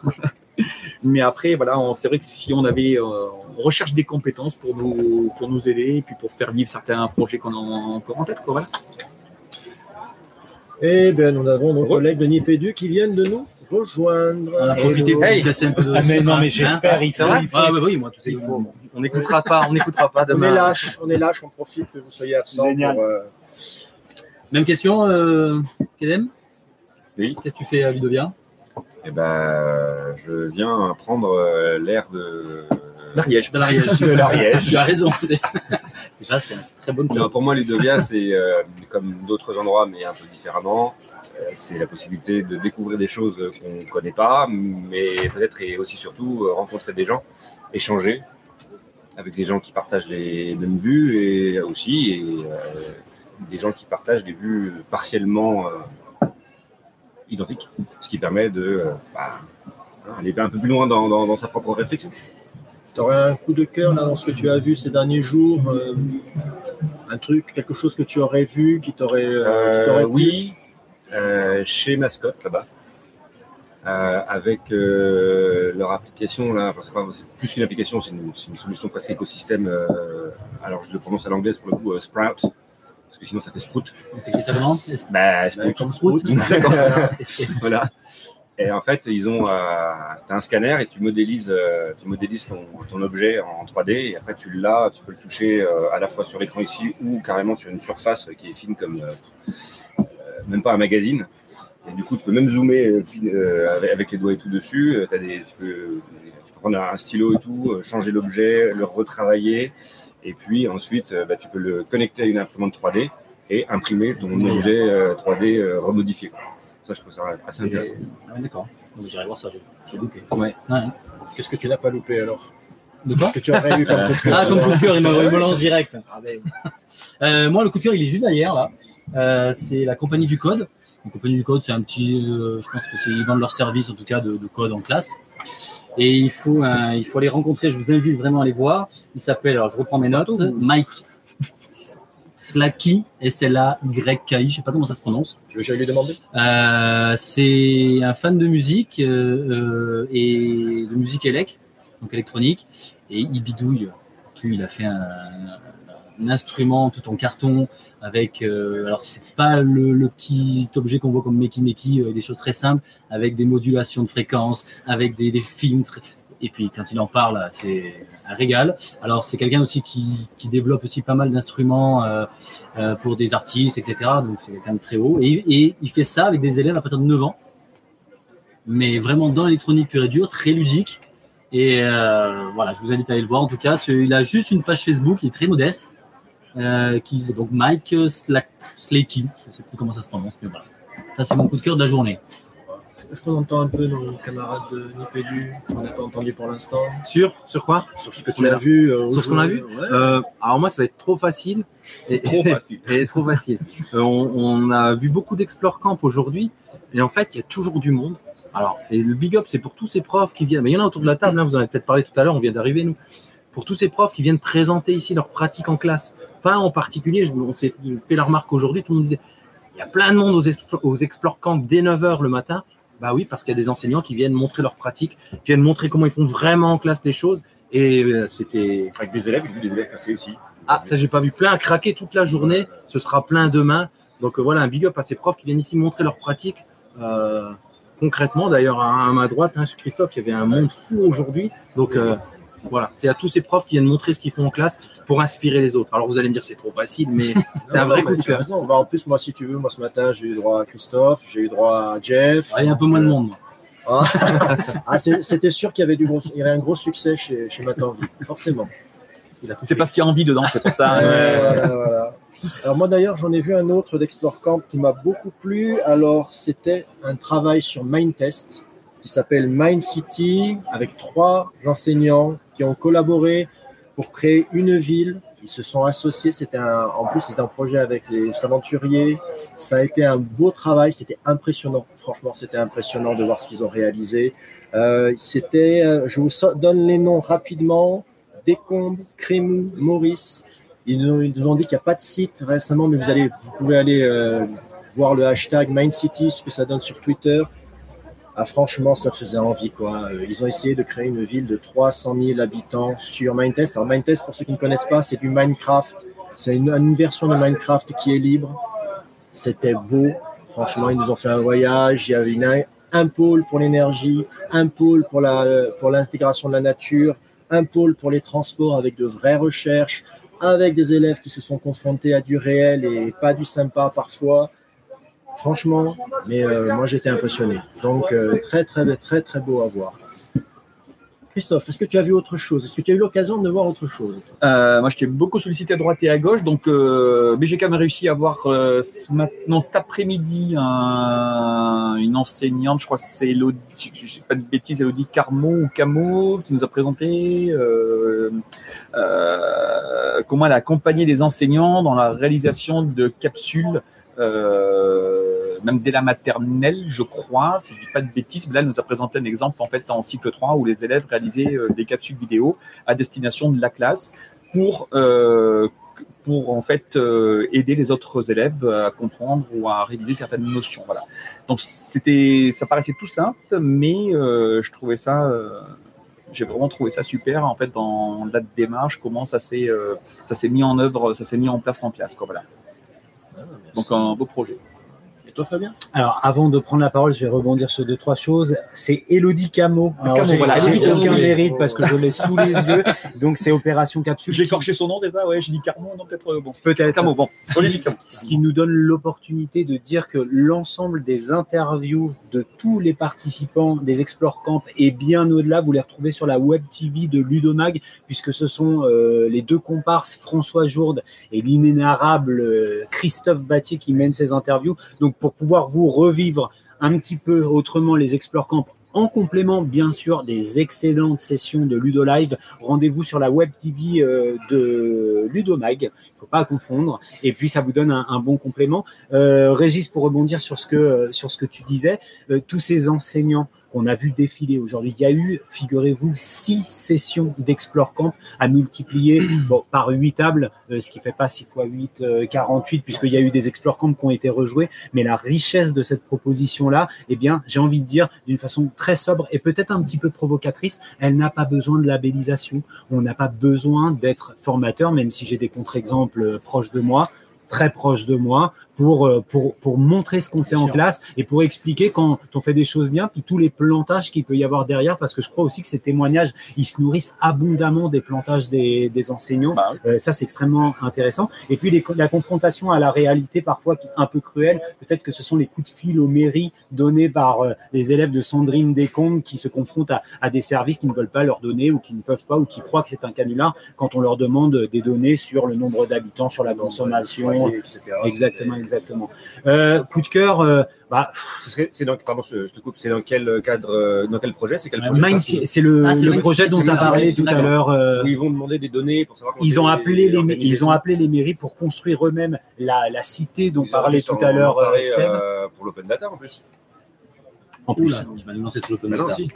euh, Mais après, voilà, on- c'est vrai que si on avait, euh, on recherche des compétences pour nous, pour nous aider et puis pour faire vivre certains projets qu'on a encore en tête, quoi. Voilà. Eh bien, nous avons nos collègues de Nipédu qui viennent de nous rejoindre. On a profité Hey. casser un peu de. Ah, mais non, hein. mais j'espère, il faut. Il Ah, bah oui, moi, tout ça, Il faut. On n'écoutera pas, on n'écoutera pas On demain. est lâche, on est lâche, on profite que vous soyez absent. Génial. pour, euh, Même question, euh, Kedem Oui. Qu'est-ce que tu fais à Ludovia? Eh ben, je viens prendre euh, l'air de. L'Ariège. Dans l'Ariège. De l'Ariège. Tu as raison. Déjà, c'est une très bonne Non, chose. pour moi, Ludovia, c'est euh, comme d'autres endroits, mais un peu différemment. Euh, c'est la possibilité de découvrir des choses qu'on ne connaît pas, mais peut-être et aussi surtout rencontrer des gens, échanger avec des gens qui partagent les mêmes vues et aussi et, euh, des gens qui partagent des vues partiellement euh, identiques, ce qui permet de euh, bah, aller un peu plus loin dans, dans- dans sa propre réflexion. Tu aurais un coup de cœur là, dans ce que tu as vu ces derniers jours euh, Un truc, quelque chose que tu aurais vu qui t'aurait. euh, Euh, oui, euh, chez Mascotte là-bas, Euh, avec euh, leur application là. Enfin, c'est, plus qu'une application, c'est une, une solution presque écosystème. euh, alors je le prononce à l'anglaise pour le coup, euh, Sprout, parce que sinon ça fait Sprout. Ça comment Bah, Sprout. comme Sprout. voilà. Et en fait, ils ont, euh, t'as un scanner et tu modélises, euh, tu modélises ton, ton objet en 3D et après tu l'as, tu peux le toucher euh, à la fois sur l'écran ici ou carrément sur une surface qui est fine comme euh, même pas un magazine. Et du coup, tu peux même zoomer avec, les doigts et tout dessus. T'as des, tu, peux, tu peux prendre un stylo et tout, changer l'objet, le retravailler. Et puis ensuite, euh, bah, tu peux le connecter à une imprimante 3D et imprimer ton Oui. objet euh, 3D euh, remodifié. quoi. Ça, je trouve ça assez intéressant. Ah ouais, D'accord. Donc j'irai voir ça, j'ai loupé. Ouais. Ouais. Qu'est-ce que tu n'as pas loupé alors De quoi Que tu aurais eu comme coup de cœur Ah, comme coup de cœur, il me, il me lance direct. Ah, ben, Euh, moi, le coup de cœur, il est juste derrière, là. Euh, c'est la compagnie du code. La compagnie du code, c'est un petit. euh, je pense que c'est ils vendent leur service, en tout cas, de, de code en classe. Et il faut, euh, il faut les rencontrer. Je vous invite vraiment à les voir. Il s'appelle, alors je reprends mes notes, Mike Slacky, S-L-A-Y-K-I, je sais pas comment ça se prononce. tu veux que j'aille lui demander? Euh, c'est un fan de musique euh, euh, et de musique élec, donc électronique, et il bidouille tout. Il a fait un, un instrument tout en carton avec. euh, alors c'est pas le, petit objet qu'on voit comme Meki Meki, euh, des choses très simples, avec des modulations de fréquences, avec des, des filtres. Et puis quand il en parle, c'est un régal. Alors c'est quelqu'un aussi qui, développe aussi pas mal d'instruments euh, euh, pour des artistes, etc. Donc c'est quelqu'un de très haut. Et, il fait ça avec des élèves à partir de 9 ans, mais vraiment dans l'électronique pure et dure, très ludique. Et voilà, je vous invite à aller le voir. En tout cas, il a juste une page Facebook, il est très modeste, euh, qui donc Mike Slack, Slakey, je ne sais plus comment ça se prononce, mais voilà. Ça c'est mon coup de cœur de la journée. Est-ce qu'on entend un peu nos camarades de Nipédu On n'a pas entendu pour l'instant. Sur Sur quoi Sur ce que tu as vu. euh, Sur ce qu'on a vu ouais. Euh, Alors moi, ça va être trop facile. Et, Trop facile. et trop facile. Euh, on, on a vu beaucoup d'Explore Camp aujourd'hui. Et en fait, il y a toujours du monde. Alors, et le big up, c'est pour tous ces profs qui viennent. Mais il y en a autour de la table, hein, vous en avez peut-être parlé tout à l'heure, on vient d'arriver, nous. Pour tous ces profs qui viennent présenter ici leur pratique en classe. Pas en particulier, on s'est fait la remarque aujourd'hui, tout le monde disait il y a plein de monde aux, aux Explore Camp dès 9h le matin. Bah oui, parce qu'il y a des enseignants qui viennent montrer leur pratique, qui viennent montrer comment ils font vraiment en classe des choses. Et euh, c'était Avec des élèves, j'ai vu des élèves passer aussi. ah, ça, j'ai pas vu. Plein à craquer toute la journée. Ce sera plein demain. Donc euh, voilà, un big up à ces profs qui viennent ici montrer leur pratique. Euh, concrètement, d'ailleurs, à, à ma droite, hein, Christophe, il y avait un monde fou aujourd'hui. Donc euh, voilà, c'est à tous ces profs qui viennent montrer ce qu'ils font en classe pour inspirer les autres. Alors vous allez me dire, c'est trop facile, mais c'est un vrai coup de cœur. raison. Bah, en plus, moi, si tu veux, moi ce matin, j'ai eu droit à Christophe, j'ai eu droit à Jeff. Ah, il y a un peu moins de monde. moi. Ah, c'est- C'était sûr qu'il y avait du gros, il y avait un gros succès chez, chez Matanvi, forcément. C'est parce qu'il y a envie dedans, c'est pour ça. Voilà, voilà. Alors moi d'ailleurs j'en ai vu un autre d'Explore Camp qui m'a beaucoup plu. Alors c'était un travail sur Mindtest qui s'appelle Mind City, avec trois enseignants qui ont collaboré pour créer une ville. Ils se sont associés. C'était en plus, c'était un projet avec les aventuriers. Ça a été un beau travail. C'était impressionnant. Franchement, c'était impressionnant de voir ce qu'ils ont réalisé. Euh, c'était, euh, je vous donne les noms rapidement. Décombe, Crémou, Maurice. Ils nous, ont dit qu'il n'y a pas de site récemment, mais vous, allez, vous pouvez aller euh, voir le hashtag MindCity, ce que ça donne sur Twitter. Ah, franchement, ça faisait envie. Quoi. Euh, Ils ont essayé de créer une ville de 300 000 habitants sur Mindtest. Alors, Mindtest, pour ceux qui ne connaissent pas, c'est du Minecraft. C'est une, version de Minecraft qui est libre. C'était beau. Franchement, ils nous ont fait un voyage. Il y avait un pôle pour l'énergie, un pôle pour la- pour l'intégration de la nature, un pôle pour les transports avec de vraies recherches, avec des élèves qui se sont confrontés à du réel et pas du sympa parfois. Franchement, mais euh, moi j'étais impressionné. Donc euh, très très très très beau à voir. Christophe, est-ce que tu as vu autre chose? Est-ce que tu as eu l'occasion de voir autre chose? Euh, moi, j'étais beaucoup sollicité à droite et à gauche, donc euh, BGK réussi à mat- non, cet après-midi un- une enseignante, je crois que c'est Elodie, j'ai pas de bêtises, Elodie Carmo ou Camo, qui nous a présenté comment elle a accompagné les enseignants dans la réalisation de capsules. Euh, même dès la maternelle, je crois, si je dis pas de bêtises, mais là, elle nous a présenté un exemple en fait en cycle 3 où les élèves réalisaient euh, des capsules vidéo à destination de la classe pour euh, pour en fait aider les autres élèves à comprendre ou à réaliser certaines notions. Voilà. Donc ça paraissait tout simple, mais je trouvais ça, j'ai vraiment trouvé ça super en fait dans la démarche, comment ça s'est, ça s'est mis en œuvre, ça s'est mis en place en classe. Voilà. Donc un beau projet. Et toi Fabien Alors, avant de prendre la parole, je vais rebondir sur deux, trois choses. C'est Elodie Camo. Alors, Camo, j'ai voilà, j'ai aucun mérite parce que je l'ai sous les yeux. Donc, c'est Opération Capsule. J'ai écorché son nom, c'est ça? Ouais, j'ai dit Carmon, non peut-être euh, bon. Peut-être. Camo, bon. Ce qui, ce qui nous donne l'opportunité de dire que l'ensemble des interviews de tous les participants des Explore Camp et bien au-delà, vous les retrouvez sur la web TV de Ludomag, puisque ce sont euh, les deux comparses, François Jourde et l'inénarrable euh, Christophe Battier qui mènent ces interviews. Donc, pour pouvoir vous revivre un petit peu autrement les Explore Camp en complément, bien sûr, des excellentes sessions de Ludo Live, rendez-vous sur la web TV euh, de Ludomag. Il ne faut pas confondre. Et puis, ça vous donne un, bon complément. Euh, Régis, pour rebondir sur ce que, euh, sur ce que tu disais, euh, tous ces enseignants qu'on a vu défiler aujourd'hui, il y a eu, figurez-vous, six sessions d'Explore Camp à multiplier bon, par huit tables, euh, ce qui fait pas 6 x 8, euh, 48, puisqu'il y a eu des Explore Camp qui ont été rejoués. Mais la richesse de cette proposition-là, eh bien, j'ai envie de dire d'une façon très sobre et peut-être un petit peu provocatrice, elle n'a pas besoin de labellisation. On n'a pas besoin d'être formateur, même si j'ai des contre-exemples euh, proches de moi, très proches de moi, pour, euh, pour, pour montrer ce qu'on fait en classe et pour expliquer quand on fait des choses bien, puis tous les plantages qu'il peut y avoir derrière, parce que je crois aussi que ces témoignages, ils se nourrissent abondamment des plantages des, des enseignants. Bah oui. Euh, ça, c'est extrêmement intéressant. Et puis, les, la confrontation à la réalité, parfois qui est un peu cruelle, peut-être que ce sont les coups de fil aux mairies donnés par euh, les élèves de Sandrine Descombes qui se confrontent à, à des services qui ne veulent pas leur donner ou qui ne peuvent pas ou qui croient que c'est un canular quand on leur demande des données sur le nombre d'habitants, sur la consommation. Etc. Exactement, exactement. Euh, coup de cœur, euh, bah, C'est dans, pardon, je je te coupe. C'est dans quel cadre, euh, dans quel projet C'est quel projet Mind, c'est le, Ah, c'est le Mind projet dont as Mind parlé tout à l'heure. euh, Où ils vont demander des données pour savoir. comment Ils ont appelé les, ils ont appelé les mairies pour construire eux-mêmes la, la cité dont Ils parlait tout à l'heure pour l'open data en plus. En plus. Oula, je vais me lancer sur le non, si.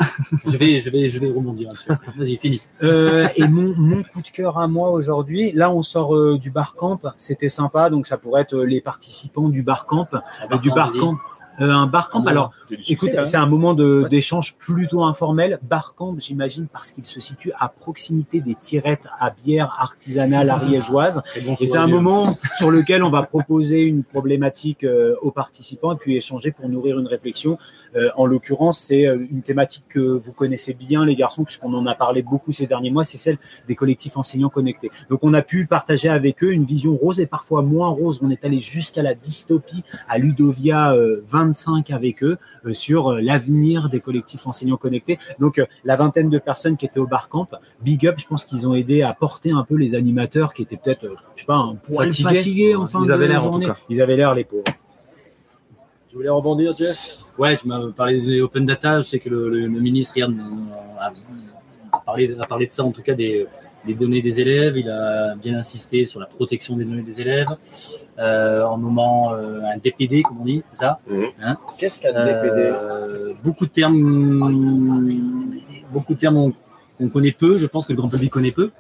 Je vais, je vais, je vais rebondir là-dessus. Vas-y, fini. Euh, et mon, mon coup de cœur à moi aujourd'hui, là on sort euh, du bar camp, c'était sympa, donc ça pourrait être euh, les participants du bar camp, euh, du bar camp. Euh, un bar camp, Ah, alors Écoute, hein. c'est un moment Ouais. d'échange plutôt informel. Barcamp, j'imagine, parce qu'il se situe à proximité des tirettes à bière artisanale ariégeoise. Et c'est un moment sur lequel on va proposer une problématique euh, aux participants et puis échanger pour nourrir une réflexion. Euh, en l'occurrence, c'est une thématique que vous connaissez bien, les garçons, puisqu'on en a parlé beaucoup ces derniers mois, c'est celle des collectifs enseignants connectés. Donc, on a pu partager avec eux une vision rose et parfois moins rose. On est allé jusqu'à la dystopie à Ludovia euh, 25 avec eux euh, sur euh, l'avenir des collectifs enseignants connectés. Donc, euh, la vingtaine de personnes qui étaient au barcamp, big up, je pense qu'ils ont aidé à porter un peu les animateurs qui étaient peut-être, euh, je sais pas, un poil Fatigués. fatigués, en fin Ils de avaient l'air, en tout cas. Ils avaient l'air, les pauvres. Tu voulais rebondir, Jeff? Ouais, tu m'as parlé des open data. Je sais que le, le- le ministre hier a, a parlé, a parlé de ça, en tout cas des, des données des élèves. Il a bien insisté sur la protection des données des élèves euh, en nommant euh, un DPD, comme on dit, c'est ça Qu'est-ce qu'un Euh, beaucoup de termes, beaucoup de termes on- qu'on connaît peu. Je pense que le grand public connaît peu.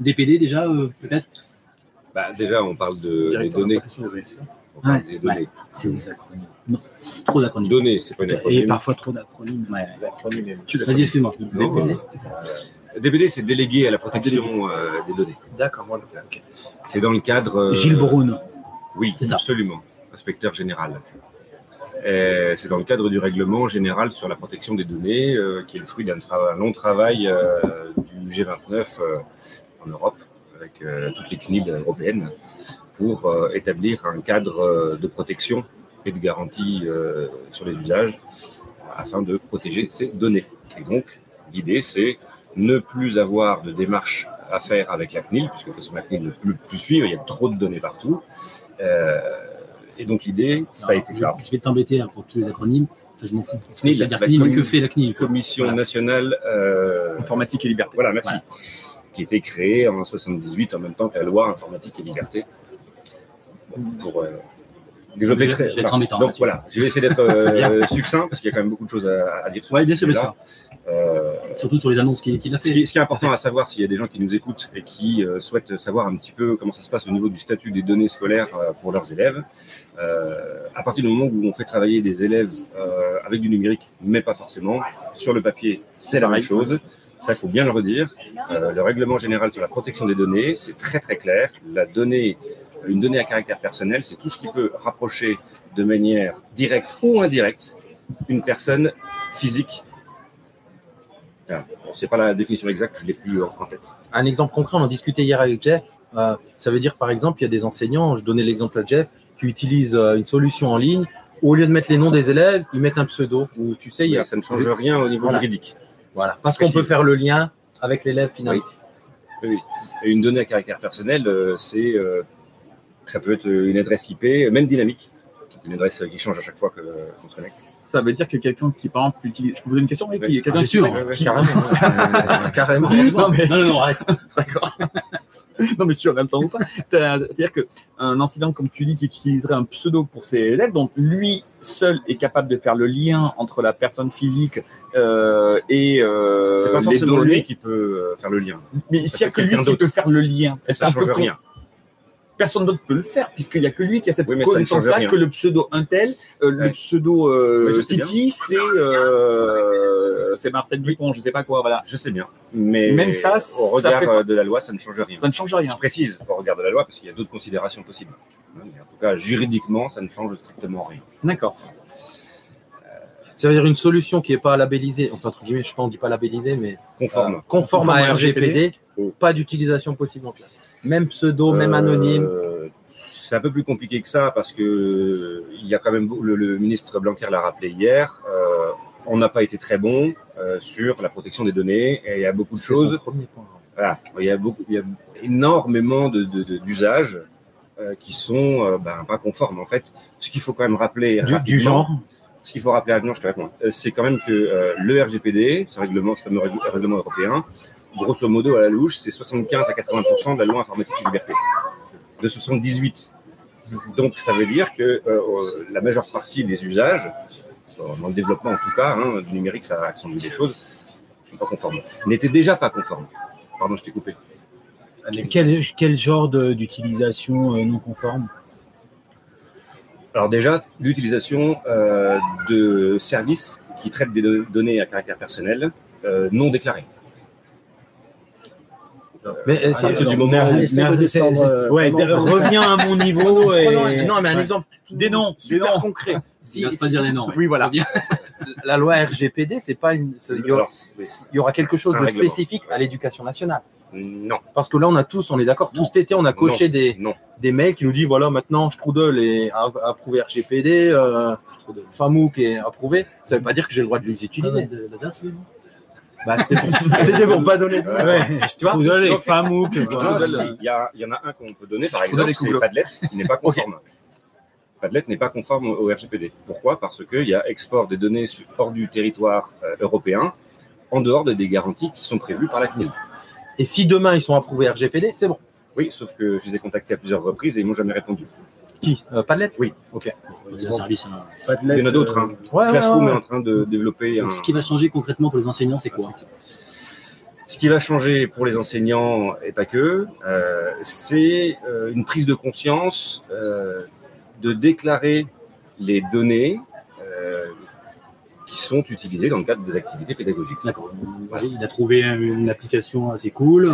DPD déjà, euh, peut-être. Bah, déjà, on parle de, données. des données, c'est Ouais, des données. C'est des acronymes. Trop d'acronymes. Données, c'est pas une Et acronyme. parfois trop d'acronymes. Ouais. Vas-y, excuse-moi. Euh, DPD, c'est délégué à la protection euh, des données. D'accord, voilà. Ok. C'est dans le cadre. euh, Gilles Braun. Oui, C'est ça. absolument. Inspecteur général. Et C'est dans le cadre du règlement général sur la protection des données, euh, qui est le fruit d'un tra- long travail euh, du G29 euh, en Europe, avec euh, toutes les CNIL européennes, pour euh, établir un cadre euh, de protection et de garantie euh, sur les usages afin de protéger ces données. Et donc, l'idée, c'est ne plus avoir de démarche à faire avec la CNIL, puisque de toute façon, la CNIL ne peut plus suivre, il y a trop de données partout. Euh, et donc l'idée, ça a été je, ça. je vais t'embêter hein, pour tous les acronymes. Enfin, je m'en fous. CNIL, la CNIL, que fait la CNIL. Commission Voilà. nationale euh, Informatique et liberté. voilà, merci, Voilà. qui a été créée en 78 en même temps que la loi informatique et liberté. Bon, pour euh, développer Je vais- très. je vais être embêtant Donc voilà, je vais essayer d'être euh, succinct parce qu'il y a quand même beaucoup de choses à, à dire. ce bien sûr, bien sujet-là. Euh, Surtout sur les annonces qu'il qu'il a Ce qui, fait. ce qui est important à savoir, s'il y a des gens qui nous écoutent et qui euh, souhaitent savoir un petit peu comment ça se passe au niveau du statut des données scolaires euh, pour leurs élèves, euh, à partir du moment où on fait travailler des élèves euh, avec du numérique, mais pas forcément, sur le papier, c'est la même chose. Ça, il faut bien le redire. Euh, le règlement général sur la protection des données, c'est très très clair. La donnée, une donnée à caractère personnel, c'est tout ce qui peut rapprocher de manière directe ou indirecte une personne physique Voilà. Bon, c'est pas la définition exacte, je l'ai plus en en tête. Un exemple concret, on en discutait hier avec Jeff. Euh, ça veut dire, par exemple, il y a des enseignants, je donnais l'exemple à Jeff, qui utilisent euh, une solution en ligne. Au lieu de mettre les noms des élèves, ils mettent un pseudo. Ou tu sais, a, ça ne change rien au niveau Voilà. juridique. voilà, parce qu'on peut faire le lien avec l'élève finalement. Et une donnée à caractère personnel, euh, c'est euh, ça peut être une adresse IP, même dynamique, une adresse qui change à chaque fois qu'on se connecte. Ça veut dire que quelqu'un qui, par exemple, utilise. Je peux vous poser une question oui, qui, Oui. quelqu'un bien qui- sûr. Qui- Carrément. Carrément. Non, mais, Non, non, non, arrête. non, mais a le temps ou pas. C'est- C'est-à-dire qu'un enseignant, comme tu dis, qui utiliserait un pseudo pour ses élèves, donc lui seul est capable de faire le lien entre la personne physique euh, et euh, c'est pas les forcément données. lui qui peut euh, faire le lien. Mais Ça peut que lui qui peut faire le lien, c'est ça ne change rien. Personne d'autre peut le faire, puisqu'il n'y a que lui qui a cette Oui, ne connaissance-là, que le pseudo Intel, euh, le pseudo euh, Oui, je sais Titi, c'est euh, c'est Marcel Dupont, je sais pas quoi, voilà. Je sais bien. Mais Même ça, au ça regard fait- euh, de la loi, ça ne change rien. Ça ne change rien. Je précise au regard de la loi parce qu'il y a d'autres considérations possibles. Mais en tout cas, juridiquement, ça ne change strictement rien. D'accord. Ça veut dire une solution qui n'est pas labellisée, enfin entre guillemets, je sais pas, on dit pas labellisée, mais Conforme. euh, conforme à Conforme à RGPD, Oh. pas d'utilisation possible en classe. Même pseudo, même anonyme. Euh, c'est un peu plus compliqué que ça parce que euh, il y a quand même le, le ministre Blanquer l'a rappelé hier. euh, on n'a pas été très bon euh, sur la protection des données et il y a beaucoup de choses. premier point. Voilà, il y a beaucoup, il y a énormément de, de- de- d'usages euh, qui sont euh, ben, pas conformes en fait. Ce qu'il faut quand même rappeler Du, du genre ce qu'il faut rappeler rapidement, je te réponds, euh, c'est quand même que euh, le RGPD, ce règlement, fameux règle- règlement européen, grosso modo à la louche, c'est 75 à 80% de la loi informatique et liberté, de 78. Donc ça veut dire que euh, la majeure partie des usages, dans le développement en tout cas, hein, du numérique, ça a accéléré des choses, ne sont pas conformes. N'étaient déjà pas conformes. Pardon, je t'ai coupé. quel, quel genre d'utilisation non conforme? Alors déjà, l'utilisation euh, de services qui traitent des do- données à caractère personnel euh, non déclarées. Mais euh, c'est- du moment ouais, reviens à mon niveau et non, mais un exemple Des noms, des noms. concret. Il ne pas dire les noms. Oui, voilà. La loi RGPD, c'est pas une. Il y, aura, quelque chose de spécifique à l'éducation nationale. Non, Parce que là, on a tous, on est d'accord, tout Non. cet été, on a coché des, non. des mails qui nous disent voilà, maintenant, Strudel est approuvé RGPD, euh, Famouk est approuvé. Ça ne veut pas dire que j'ai le droit de les utiliser. Oui. Bah, c'était pour, pour pas donner de Ouais. Ouais, Tu vois, Strudel et Famouk. Il y, en a un qu'on peut donner, par exemple, c'est. Padlet, qui n'est pas conforme. Padlet n'est pas conforme au RGPD. Pourquoi? Parce qu'il y a export des données hors du territoire euh, européen, en dehors de des garanties qui sont prévues par la CNIL. Et si demain ils sont approuvés RGPD, c'est bon. Oui, sauf que je les ai contactés à plusieurs reprises et ils m'ont jamais répondu. Qui? Euh, Padlet Oui. Ok. C'est un service. hein. Padlet, Il y en a d'autres. Hein. Ouais, ouais, Classroom ouais, est en train de développer un, ce qui va changer concrètement pour les enseignants, c'est quoi? Ce qui va changer pour les enseignants et pas que, euh, c'est euh, une prise de conscience euh, de déclarer les données euh, qui sont utilisées dans le cadre des activités pédagogiques. D'accord. Il a trouvé une application assez cool.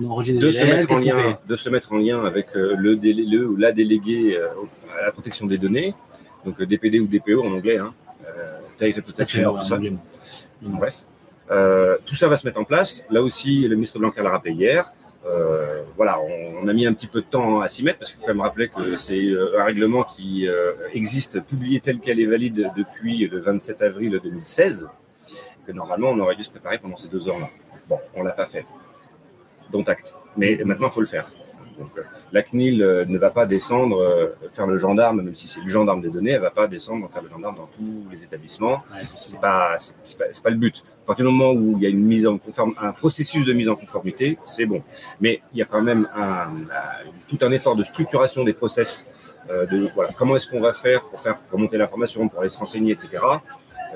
On enregistre De des se, mettre en lien, de se mettre en lien avec euh, le, délé- le ou la déléguée euh, à la protection des données, donc euh, DPD ou DPO en anglais, hein, euh, Data Protection Officer. Bref, Euh, tout ça va se mettre en place. Là aussi, le ministre Blanquer l'a rappelé hier. Euh, voilà, on, on a mis un petit peu de temps à s'y mettre parce qu'il faut quand même rappeler que c'est euh, un règlement qui euh, existe, publié tel quel est valide depuis le 27 avril 2016, que normalement on aurait dû se préparer pendant ces deux heures-là. Bon, on l'a pas fait. Dont acte. Mais maintenant, il faut le faire. Donc, euh, la CNIL ne va pas descendre faire le gendarme, même si c'est le gendarme des données, elle va pas descendre faire le gendarme dans tous les établissements Ouais, c'est pas, c'est- pas le but. Partir du moment où il y a une mise en conform, un processus de mise en conformité, c'est bon. Mais il y a quand même tout un effort de structuration des process. euh, de voilà, comment est-ce qu'on va faire pour faire pour monter l'information, pour aller se renseigner, etc.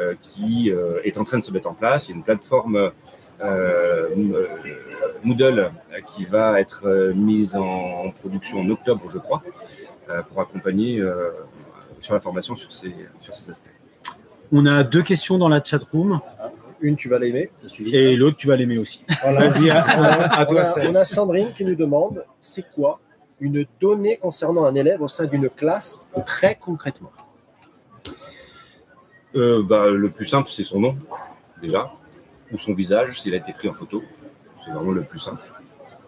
euh, qui euh, est en train de se mettre en place. Il y a une plateforme Moodle qui va être mise en, en production en octobre, je crois, pour accompagner sur la formation sur ces, sur ces aspects. On a deux questions dans la chat room Une, tu vas l'aimer. Et l'autre, tu vas l'aimer aussi. Voilà. Vas-y, à, à On toi, a, Seb. on a Sandrine qui nous demande c'est quoi une donnée concernant un élève au sein d'une classe très concrètement? Euh, bah, le plus simple, c'est son nom, déjà, ou son visage, s'il a été pris en photo. C'est vraiment le plus simple.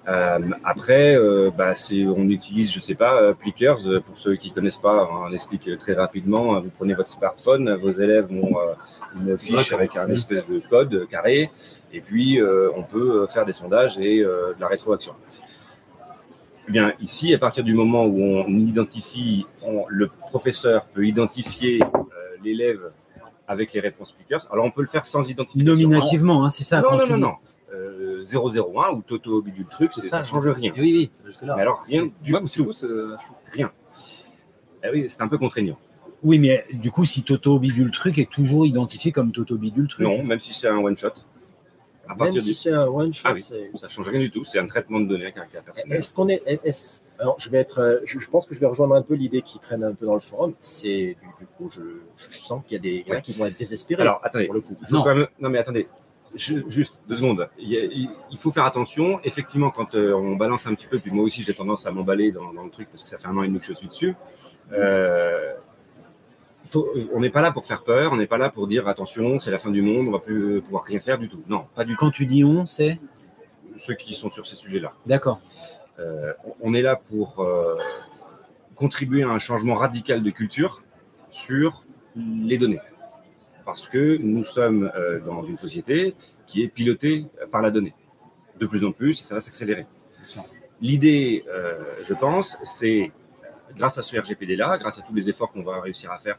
Euh, après, euh, bah, on utilise, je sais pas, euh, Plickers. Pour ceux qui connaissent pas, hein, on explique très rapidement. Vous prenez votre smartphone, vos élèves ont euh, une fiche avec un espèce de code carré, et puis on peut faire des sondages et de la rétroaction. Eh bien, ici, à partir du moment où on identifie, on- le professeur peut identifier l'élève avec les réponses Plickers. Alors, on peut le faire sans identification. Nominativement, hein, c'est ça. Non, non, non, non. Euh, 001 ou Toto bidule truc, C'est c'est- ça. ça change rien. Oui, oui, jusque-là. Mais alors, rien du c'est tout. fou, Rien. Eh oui, c'est un peu contraignant. Oui, mais du coup, si Toto bidule truc est toujours identifié comme Toto bidule truc? Non, même si c'est un one-shot. À Même partir si du... c'est un one shot. Ah oui. Ça change rien du tout. C'est un traitement de données à caractère personnel. Est-ce qu'on est, alors je vais être, euh, je, je pense que je vais rejoindre un peu l'idée qui traîne un peu dans le forum. C'est du, du coup, je, je sens qu'il y a des Ouais. qui vont être désespérés. Alors, attendez. pour le coup. Non. quand même- Non, mais attendez. Je- juste deux secondes. Il, faut faire attention. Effectivement, quand euh, on balance un petit peu, puis moi aussi j'ai tendance à m'emballer dans, dans le truc parce que ça fait un an et demi que je suis dessus. euh, faut- on n'est pas là pour faire peur. On n'est pas là pour dire attention, c'est la fin du monde, on va plus pouvoir rien faire du tout. Non, pas du tout. Quand tu dis on, c'est? Ceux qui sont sur ces sujets-là. D'accord. Euh, on est là pour euh, contribuer à un changement radical de culture sur les données. Parce que nous sommes euh, dans une société qui est pilotée par la donnée. De plus en plus, et ça va s'accélérer. L'idée, euh, je pense, c'est grâce à ce RGPD-là, grâce à tous les efforts qu'on va réussir à faire,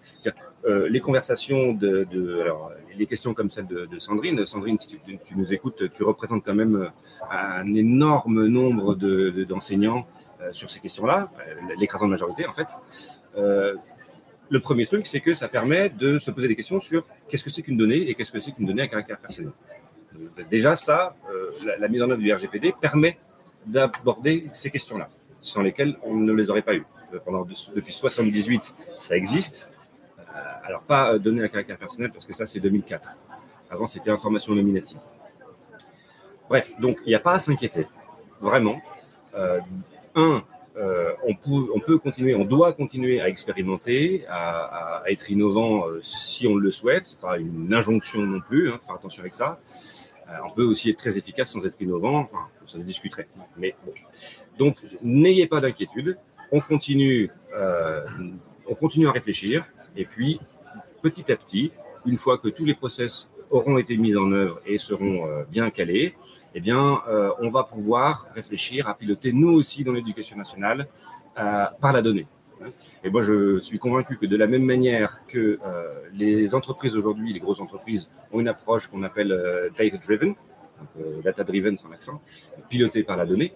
euh, les conversations de, alors, les questions comme celle de, Sandrine. Sandrine, si tu, nous écoutes, tu représentes quand même un énorme nombre de- de- d'enseignants euh, sur ces questions-là, l'écrasante majorité en fait. Le premier truc, c'est que ça permet de se poser des questions sur qu'est-ce que c'est qu'une donnée et qu'est-ce que c'est qu'une donnée à caractère personnel. Déjà, ça, euh, la, mise en œuvre du RGPD permet d'aborder ces questions-là, sans lesquelles on ne les aurait pas eues. Euh, depuis 78, ça existe. Euh, alors, pas données à caractère personnel, parce que ça, c'est 2004. Avant, c'était information nominative. Bref, donc il n'y a pas à s'inquiéter, vraiment. Un, euh, on, peut, on peut continuer, on doit continuer à expérimenter, à, être innovant euh, si on le souhaite. C'est pas une injonction non plus, hein, faire attention avec ça. Euh, on peut aussi être très efficace sans être innovant, ça se discuterait. Mais. Donc, n'ayez pas d'inquiétude. On continue, on continue à réfléchir, et puis petit à petit, une fois que tous les process auront été mis en œuvre et seront euh, bien calés, eh bien, euh, on va pouvoir réfléchir à piloter nous aussi dans l'éducation nationale euh, par la donnée. Et moi, je suis convaincu que de la même manière que les entreprises aujourd'hui, les grosses entreprises, ont une approche qu'on appelle data-driven, data-driven sans accent, pilotée par la donnée.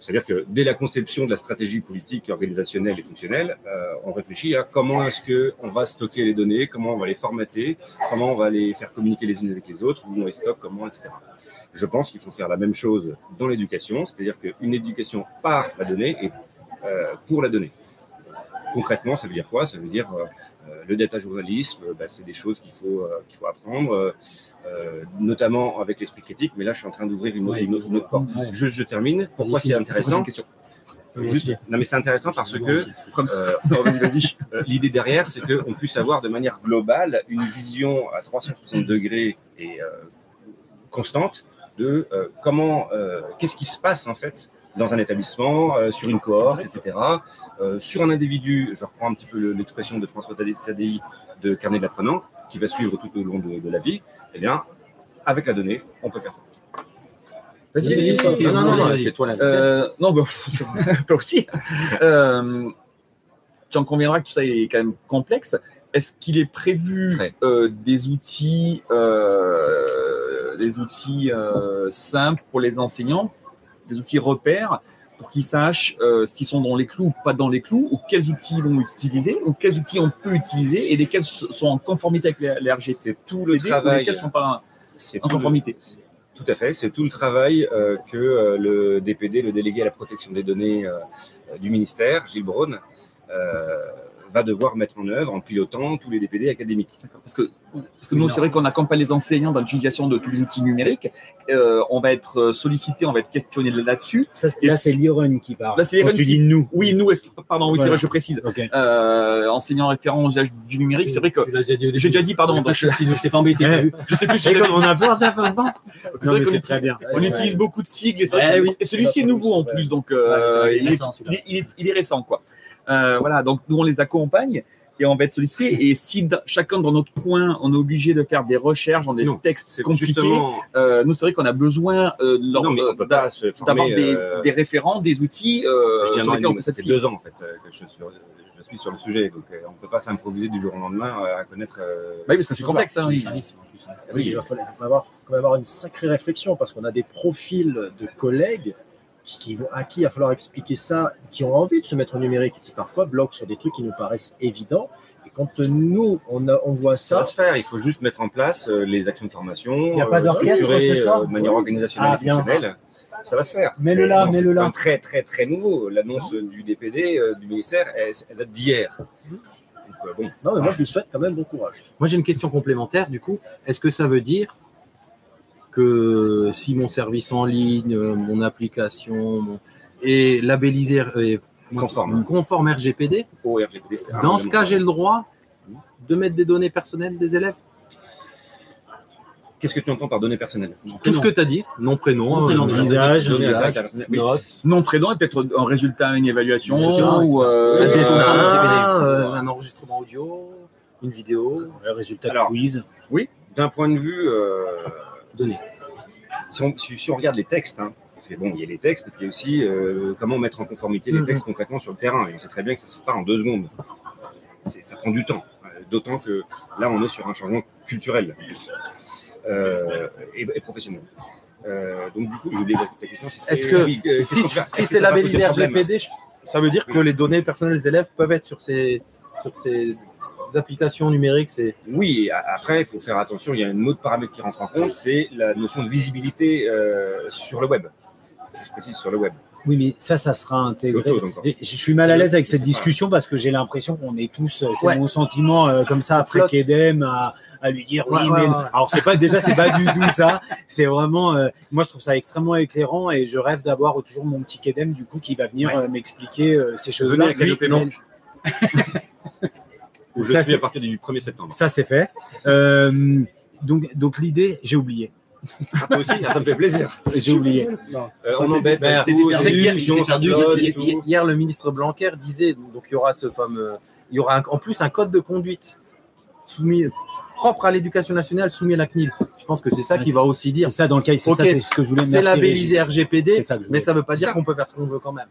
C'est-à-dire que dès la conception de la stratégie politique, organisationnelle et fonctionnelle, euh, on réfléchit à comment est-ce qu'on va stocker les données, comment on va les formater, comment on va les faire communiquer les unes avec les autres, où on les stocke, comment, etc. Je pense qu'il faut faire la même chose dans l'éducation, c'est-à-dire qu'une éducation par la donnée et euh, pour la donnée. Concrètement, ça veut dire quoi? Ça veut dire euh, le data journalisme, euh, bah, c'est des choses qu'il faut, euh, qu'il faut apprendre, euh, euh, notamment avec l'esprit critique. Mais là, je suis en train d'ouvrir une, autre- une autre- une autre porte. Ouais. Juste, je termine. Pourquoi c'est intéressant. Juste- Non, mais c'est intéressant parce que Comme euh, euh, L'idée derrière, c'est qu'on puisse avoir de manière globale une vision à 360 degrés et euh, constante de euh, comment, euh, qu'est-ce qui se passe en fait dans un établissement, euh, sur une cohorte, etc. Euh, sur un individu, je reprends un petit peu le- l'expression de François Tadei de Carnet de l'apprenant, qui va suivre tout au long de, de la vie. Eh bien, avec la donnée, on peut faire ça. Vas-y, vas-y, Non, non, non, c'est toi. Euh, non, bah, toi aussi. Euh, tu en conviendras que tout ça est quand même complexe. Est-ce qu'il est prévu euh, des outils, euh, des outils euh, simples pour les enseignants, des outils repères pour qu'ils sachent euh, s'ils sont dans les clous ou pas dans les clous, ou quels outils ils vont utiliser, ou quels outils on peut utiliser, et lesquels sont en conformité avec les, les C'est tout le travail. lesquels sont pas C'est en le- conformité. Tout à fait, c'est tout le travail euh, que euh, le DPD, le délégué à la protection des données euh, euh, du ministère, Gilles Braun, euh, va devoir mettre en œuvre en pilotant tous les DPD académiques. Parce que, parce que nous, c'est vrai qu'on accompagne les enseignants dans l'utilisation de tous les outils numériques. Euh, on va être sollicité, on va être questionné là-dessus. Là, c'est- l'Iron qui parle. Là, c'est Liron tu qui- dis nous. Oui, nous, pardon, oui, c'est vrai, je précise. Ok. Euh, enseignant référent aux usages du numérique, c'est vrai que Tu l'as déjà dit au début. j'ai déjà dit, pardon, donc je, je sais pas embêté. Eh, je sais plus, on a peur, ça fait c'est très bien. on utilise beaucoup de sigles et, Eh celui-ci est nouveau en plus, donc euh, il est récent, quoi. Euh, voilà, donc nous, on les accompagne et on va être sollicité. Et si chacun dans notre coin, on est obligé de faire des recherches dans des Non, textes C'est compliqués, justement. euh, nous, c'est vrai qu'on a besoin euh, se d'avoir des, euh, des référents, des outils euh, je, tiens peut ça fait deux ans en fait euh, que je suis sur, je suis sur le sujet, donc euh, on ne peut pas s'improviser du jour au lendemain euh, à connaître. euh, Bah oui, parce que c'est complexe. Hein, oui. plus, hein. Oui, il va falloir, il va falloir quand même avoir une sacrée réflexion parce qu'on a des profils de collègues qui, qui vont, à qui il va falloir expliquer ça, qui ont envie de se mettre au numérique et qui parfois bloquent sur des trucs qui nous paraissent évidents. Et quand nous, on, a- on voit Ça ça, va se faire, il faut juste mettre en place euh, les actions de formation, Il y a pas d'orchestre structurer, ce soir euh, de manière organisationnelle Ah, et fonctionnelle. Ça va se faire. Mets-le Mais là, mets-le c'est là. un très très très nouveau. L'annonce du DPD euh, du ministère, elle, elle date d'hier. Donc, euh, bon, non, mais moi je lui souhaite quand même bon courage. Moi, j'ai une question complémentaire, du coup. Est-ce que ça veut dire que si mon service en ligne, euh, mon application mon- est labellisé est Conforme. conforme RGPD, un dans ce cas, j'ai le droit de mettre des données personnelles des élèves Qu'est-ce que tu entends par données personnelles? Tout ce que tu as dit, nom, prénom, Nom, prénom, euh, visage, oui. Nom, prénom et peut-être un résultat, une évaluation C'est ça, ou euh, un ça. euh, un enregistrement audio, une vidéo. Le résultat Alors, de quiz. D'un point de vue si, on, si- si on regarde les textes, hein, c'est bon, il y a les textes, et puis aussi euh, comment mettre en conformité les Mhm. textes concrètement sur le terrain. Et on sait très bien que ça ne se fait pas en deux secondes. Ça prend du temps. Euh, D'autant que là, on est sur un changement culturel euh, et, et professionnel. Euh, donc, du coup, oublié ta question. Est-ce que oui, si, c'est poser labellisé RGPD, je- ça veut dire que les données personnelles des élèves peuvent être sur ces, sur ces applications numériques c'est Oui, après, il faut faire attention. Il y a un autre paramètre qui rentre en compte, c'est la notion de visibilité euh, sur le web. Je précise sur le web. Oui, mais ça, ça sera intégré. Et je suis mal à l'aise avec cette discussion parce que j'ai l'impression qu'on est tous, euh, c'est Ouais. mon sentiment euh, comme ça après. Kedem à, à lui dire oui, Ouais, ouais, mais ouais. alors c'est pas déjà c'est pas du tout ça. C'est vraiment, euh, moi je trouve ça extrêmement éclairant et je rêve d'avoir toujours mon petit Kedem du coup qui va venir euh, m'expliquer ces Venez choses-là. Lui, non. Où je Ça, suis c'est- à partir du 1er septembre. ça c'est fait. Euh, donc donc l'idée, j'ai oublié. Ah, toi aussi, ah, ça me fait plaisir. J'ai oublié. Euh, on embête. Hier- Hier- le ministre Blanquer disait donc il y aura ce fameux, il y aura un- en plus un code de conduite soumis propre à l'éducation nationale soumis à la CNIL. Je pense que c'est ça Ouais, qui va aussi dire C'est ça dans le cas, c'est Ok, ça, c'est ce que je voulais c'est labellisé. RGPD, ça mais ça veut pas dire qu'on peut faire ce qu'on veut quand même.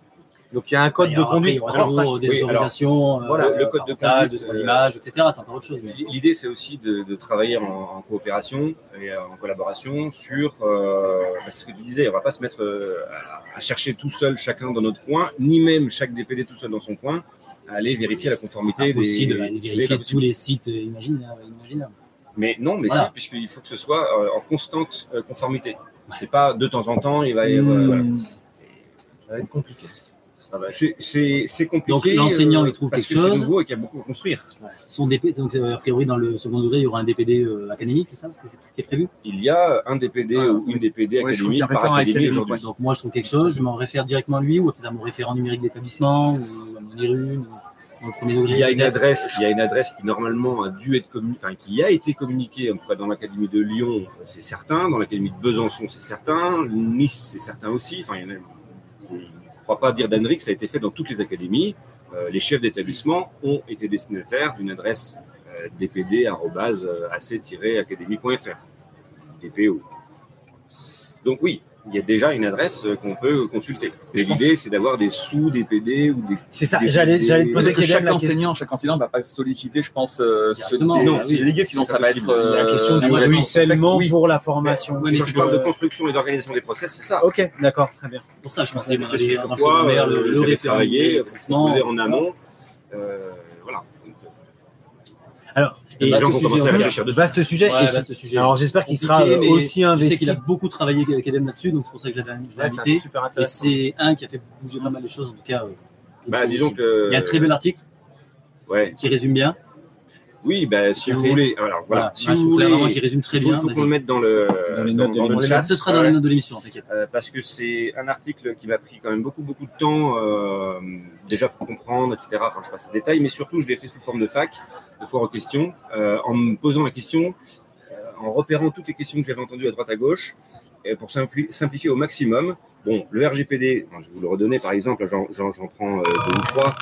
Donc il y a un code de après, conduite. des Oui, alors, autorisations, euh, voilà, le code de conduite, de d'image, etc. C'est encore autre chose. mais- L'idée, c'est aussi de, de travailler en, en coopération et en collaboration sur euh, bah, ce que tu disais. On va pas se mettre euh, à, à chercher tout seul, chacun dans notre coin, ni même chaque DPD tout seul dans son coin, à aller vérifier la conformité des. de c'est vérifier tous possible. les sites imaginables. imaginables. Mais non, mais Voilà. si, puisqu'il faut que ce soit euh, en constante euh, conformité. C'est pas de temps en temps, il va y avoir. Hmm. voilà. Ça va être compliqué. Ça va. C'est- compliqué. Donc, l'enseignant, il trouve parce quelque que chose. nouveau et qu'il y a beaucoup à construire. Son DP, donc, euh, a priori, dans le second degré, il y aura un DPD euh, académique, c'est ça Parce que c'est ce qui est prévu? Il y a un DPD Ah, ou une DPD Ouais, académique par académie aujourd'hui. Donc, moi, je trouve quelque chose, je m'en réfère directement à lui ou peut-être à mon référent numérique d'établissement ou à mon IRUN, dans le premier degré. Il y a une adresse, il y a une adresse qui normalement a dû être communiquée, enfin qui a été communiquée, en tout cas dans l'académie de Lyon, c'est certain, dans l'académie de Besançon, c'est certain, Nice, c'est certain aussi. Enfin, il y en a. Crois pas dire d'Henrik, ça a été fait dans toutes les académies. Euh, les chefs d'établissement ont été destinataires d'une adresse euh, dpd@ac-académie.fr. DPO. Donc oui, il y a déjà une adresse euh, qu'on peut consulter. Et l'idée, c'est d'avoir des sous-DPD ou des C'est ça, Des- j'allais j'allais te des- poser que chaque la question. enseignant, chaque enseignant ne va pas solliciter, je pense, euh, ce Directement, non, c'est oui. délégué, sinon ça va être. euh, La question du ruissellement oui. pour la formation. C'est je parle de construction et d'organisation des process, c'est ça. Ok, d'accord, très bien. pour ça, je pensais c'est sur quoi euh, le, référent en amont. Euh, voilà. Alors, et a des gens vaste qui ont commencé sujet, à réfléchir dessus. vaste sujet. Ouais, vaste sujet. Alors j'espère qu'il sera aussi Je sais investi. qu'il a beaucoup travaillé avec Kedem là-dessus, donc c'est pour ça que je l'avais invité. Et c'est un qui a fait bouger pas mal les choses, en tout cas. euh, Bah, disons que. Il y a un très bel article Ouais. qui résume bien. Oui, bah, si vous voulez. Alors, voilà. Si je vous voulez. qui résume très il faut, bien. qu'on le mette dans le, Dans les notes de dans le l'émission. chat. Ce sera dans Ouais. les notes de l'émission, t'inquiète. Euh, parce que c'est un article qui m'a pris quand même beaucoup beaucoup de temps euh, déjà pour comprendre, etc. Enfin, je passe les détails, mais surtout je l'ai fait sous forme de fac, de foire aux questions, euh, en me posant la question, euh, en repérant toutes les questions que j'avais entendues à droite à gauche, et pour simpli- simplifier au maximum. Bon, le RGPD, je vais vous le redonner par exemple, j'en, prends euh, deux ou trois.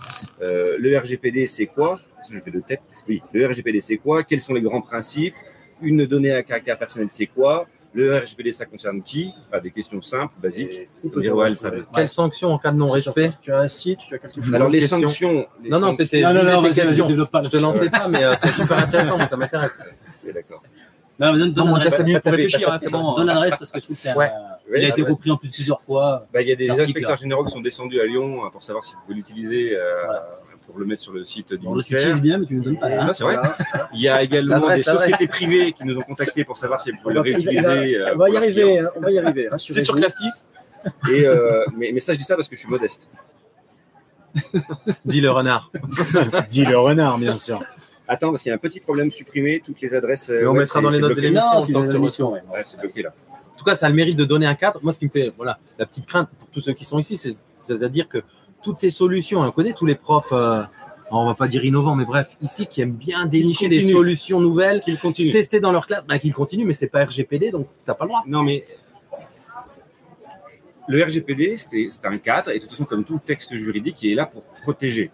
Euh, le RGPD, c'est quoi? Je fais de tête. Oui, le RGPD, c'est quoi? Quels sont les grands principes? Une donnée à caractère personnel, c'est quoi? Le RGPD, ça concerne qui? Des questions simples, basiques. Ouais. Quelles sanctions en cas de non-respect? Tu as un site, tu as quelque chose. Alors les question. sanctions. les Non, non, c'était Non, non, je non, pas Je te lançais pas, mais euh, c'est super intéressant, moi ça m'intéresse. Oui, d'accord. Non, mais donne, donne Non, on a l'adresse. 5 minutes pour réfléchir, hein, c'est bon. Donne l'adresse parce que je trouve que c'est un-. Il a Oui, été ah, repris en plus plusieurs fois. bah, Il y a des inspecteurs généraux qui sont descendus à Lyon euh, pour savoir s'ils pouvaient l'utiliser euh, Voilà. Pour le mettre sur le site du Bon, tu ministère. utilises bien, mais tu ne donnes pas. hein. Ah, c'est vrai. Il y a également des sociétés privées qui nous ont contactés pour savoir si elles On pouvaient le réutiliser. euh, on va y arriver, hein, on va y arriver. C'est sur. Clastis. Et, euh, mais, mais ça, je dis ça parce que je suis modeste. Dis le renard. Dit le renard, bien sûr. Attends, parce qu'il y a un petit problème supprimé. Toutes les adresses. euh, Mais on web, mettra dans les notes de l'émission. Tu tu ouais. Ouais, c'est bloqué là. En tout cas, ça a le mérite de donner un cadre. Moi, ce qui me fait, voilà, la petite crainte pour tous ceux qui sont ici, c'est- c'est-à-dire que toutes ces solutions, on connaît tous les profs, euh, on va pas dire innovants, mais bref, ici, qui aiment bien dénicher des continuent. solutions nouvelles, Qu'il continue. tester dans leur classe, bah, qu'ils continuent, mais c'est pas RGPD, donc t'as pas le droit. Non, mais le RGPD, c'était- c'est un cadre, et de toute façon, comme tout texte juridique, il est là pour protéger.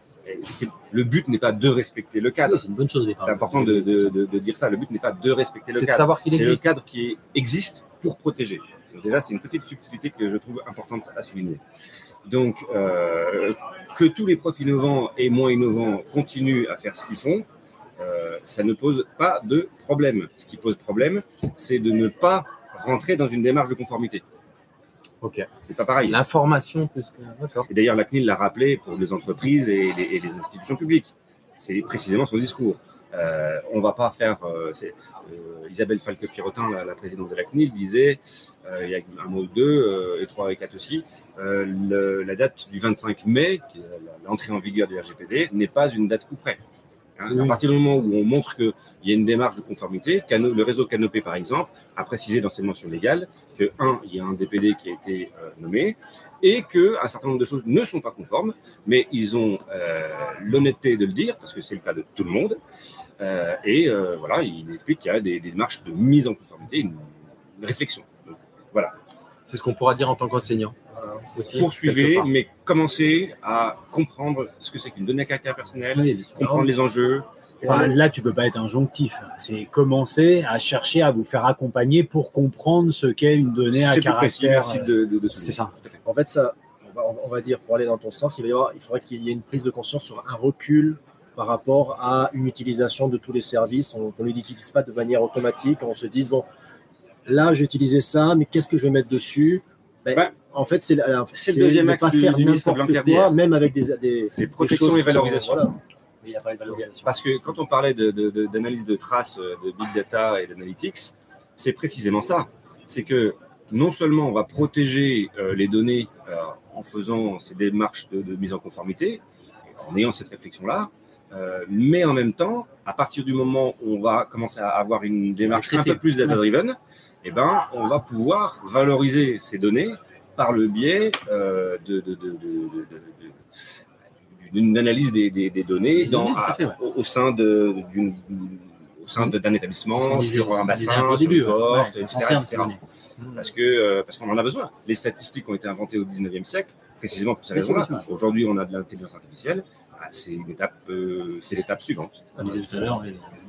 C'est- Le but n'est pas de respecter le cadre. Oui, C'est une bonne chose. C'est important de, de- de- de dire ça. Le but n'est pas de respecter le C'est de cadre. savoir qu'il C'est le existe. cadre qui existe pour protéger. Donc déjà, c'est une petite subtilité que je trouve importante à souligner. Donc, euh, que tous les profs innovants et moins innovants continuent à faire ce qu'ils font, euh, ça ne pose pas de problème. Ce qui pose problème, c'est de ne pas rentrer dans une démarche de conformité. Ok. C'est pas pareil. L'information plus que. D'accord. Et d'ailleurs, la CNIL l'a rappelé pour les entreprises et les, et les institutions publiques. C'est précisément son discours. Euh, on va pas faire. euh, euh, Isabelle Falque-Pirotin, la, la présidente de la CNIL, disait il y a un mois ou deux, et trois et quatre aussi, euh, le- la date du 25 mai, qui est la- l'entrée en vigueur du RGPD, n'est pas une date coup près. Hein, À partir du moment où on montre qu'il y a une démarche de conformité, Cano- le réseau Canopé, par exemple, a précisé dans ses mentions légales que, un, il y a un DPD qui a été euh, nommé, et qu'un certain nombre de choses ne sont pas conformes, mais ils ont euh, l'honnêteté de le dire, parce que c'est le cas de tout le monde, et voilà, ils expliquent qu'il y a des, des démarches de mise en conformité, une, une réflexion. Donc, voilà, C'est ce qu'on pourra dire en tant qu'enseignant. Aussi, poursuivez, mais commencez à comprendre ce que c'est qu'une donnée à caractère personnel, Oui, comprendre les enjeux. Enfin, là, tu peux pas être injonctif. C'est commencer à chercher à vous faire accompagner pour comprendre ce qu'est une donnée à caractère. merci de, de, de C'est ça. Tout à fait. En fait, ça, on va, on va dire, pour aller dans ton sens, il, va y avoir, il faudrait qu'il y ait une prise de conscience sur un recul par rapport à une utilisation de tous les services. On on ne l'utilise pas de manière automatique. On se dise, bon, là, j'ai utilisé ça, mais qu'est-ce que je vais mettre dessus? Ben, Ben, En fait, c'est le deuxième axe pas du- faire du ministre n'importe quoi, même avec des, des, C'est des protection et valorisation. voilà. Mais il n'y a pas de valorisation. Parce que quand on parlait de- de- de- d'analyse de, traces, euh, de big data et d'analytics, c'est précisément ça. C'est que non seulement on va protéger euh, les données euh, en faisant ces démarches de, de mise en conformité, en ayant cette réflexion-là, euh, mais en même temps, à partir du moment où on va commencer à avoir une démarche un peu plus data-driven, eh ben, on va pouvoir valoriser ces données par le biais euh, de, de- de- de- de- de- de- d'une analyse des, des- des données Des dans, données, tout à fait, ouais. au, au sein de- d'une au sein de- d'un établissement, disait- sur un disait bassin, sur une Ouais, etc. données. Parce que euh, parce qu'on en a besoin. Les statistiques ont été inventées au 19e siècle, précisément pour ces raisons-là. Aujourd'hui, on a de l'intelligence artificielle. Ah, c'est une étape, euh, c'est l'étape suivante. Comme je disais tout à l'heure,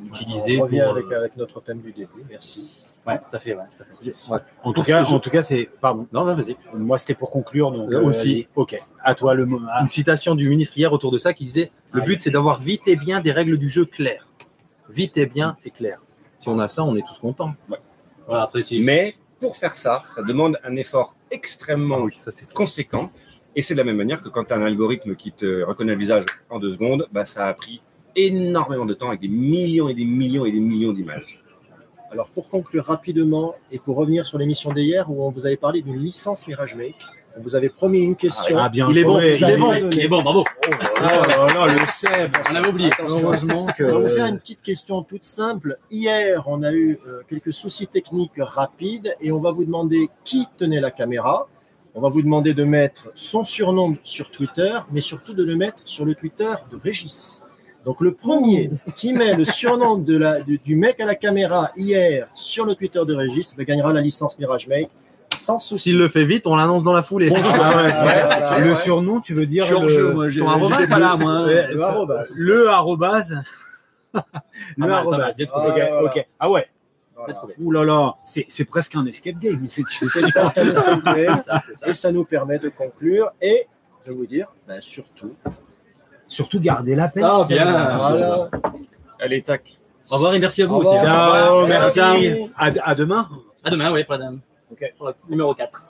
l'utiliser On pour. revient avec, euh, avec notre thème du début. Merci. Ouais, tout à fait. Ouais, tout à fait. En tout cas, en tout cas, c'est pardon. Non, non, vas-y. Moi, c'était pour conclure. Donc Euh, aussi. vas-y. Ok. À toi le mot. Ah, Une citation du ministre hier autour de ça qui disait Le Ah, but, c'est d'avoir vite et bien des règles du jeu claires. Vite et bien et clair. Si on a ça, on est tous contents. Voilà, après, si. Mais pour faire ça, ça demande un effort extrêmement ça c'est conséquent. Et c'est de la même manière que quand tu as un algorithme qui te reconnaît le visage en deux secondes, bah, ça a pris énormément de temps avec des millions et des millions et des millions d'images. Alors, pour conclure rapidement et pour revenir sur l'émission d'hier où on vous avait parlé d'une licence Mirage Make, on vous avait promis une question. Ah, bien Il est bon, joué. il est bon. Il est bon, bravo. Oh là là, le Seb. On avait oublié. Heureusement que. On va vous faire une petite question toute simple. Hier, on a eu euh, quelques soucis techniques rapides et on va vous demander qui tenait la caméra. On va vous demander de mettre son surnom sur Twitter, mais surtout de le mettre sur le Twitter de Régis. Donc le premier qui met le surnom de la, du, du mec à la caméra hier sur le Twitter de Régis ben, gagnera la licence Mirage Make sans souci. S'il le fait vite, on l'annonce dans la foulée. Ah ouais, le surnom, tu veux dire Je suis en le, jeu, moi. ton arrobase, J'étais pas là, moi. Ouais, Le arrobase. le arrobase. Le mal, pas arrobase. mal. Ok, Ah, voilà. ok. Ah ouais. Voilà. Ouh là là, c'est c'est presque un escape game. C'est C'est ça, c'est le style de- C'est ça, c'est ça. Et ça nous permet de conclure. Et je vais vous dire, ben, surtout, surtout garder la pêche. Ah, bien. voilà. Allez, tac. Au revoir et merci à vous Au revoir. aussi. hein. Ciao, Merci. merci. À, à demain. À demain, oui, madame. Ok. Pour la numéro 4.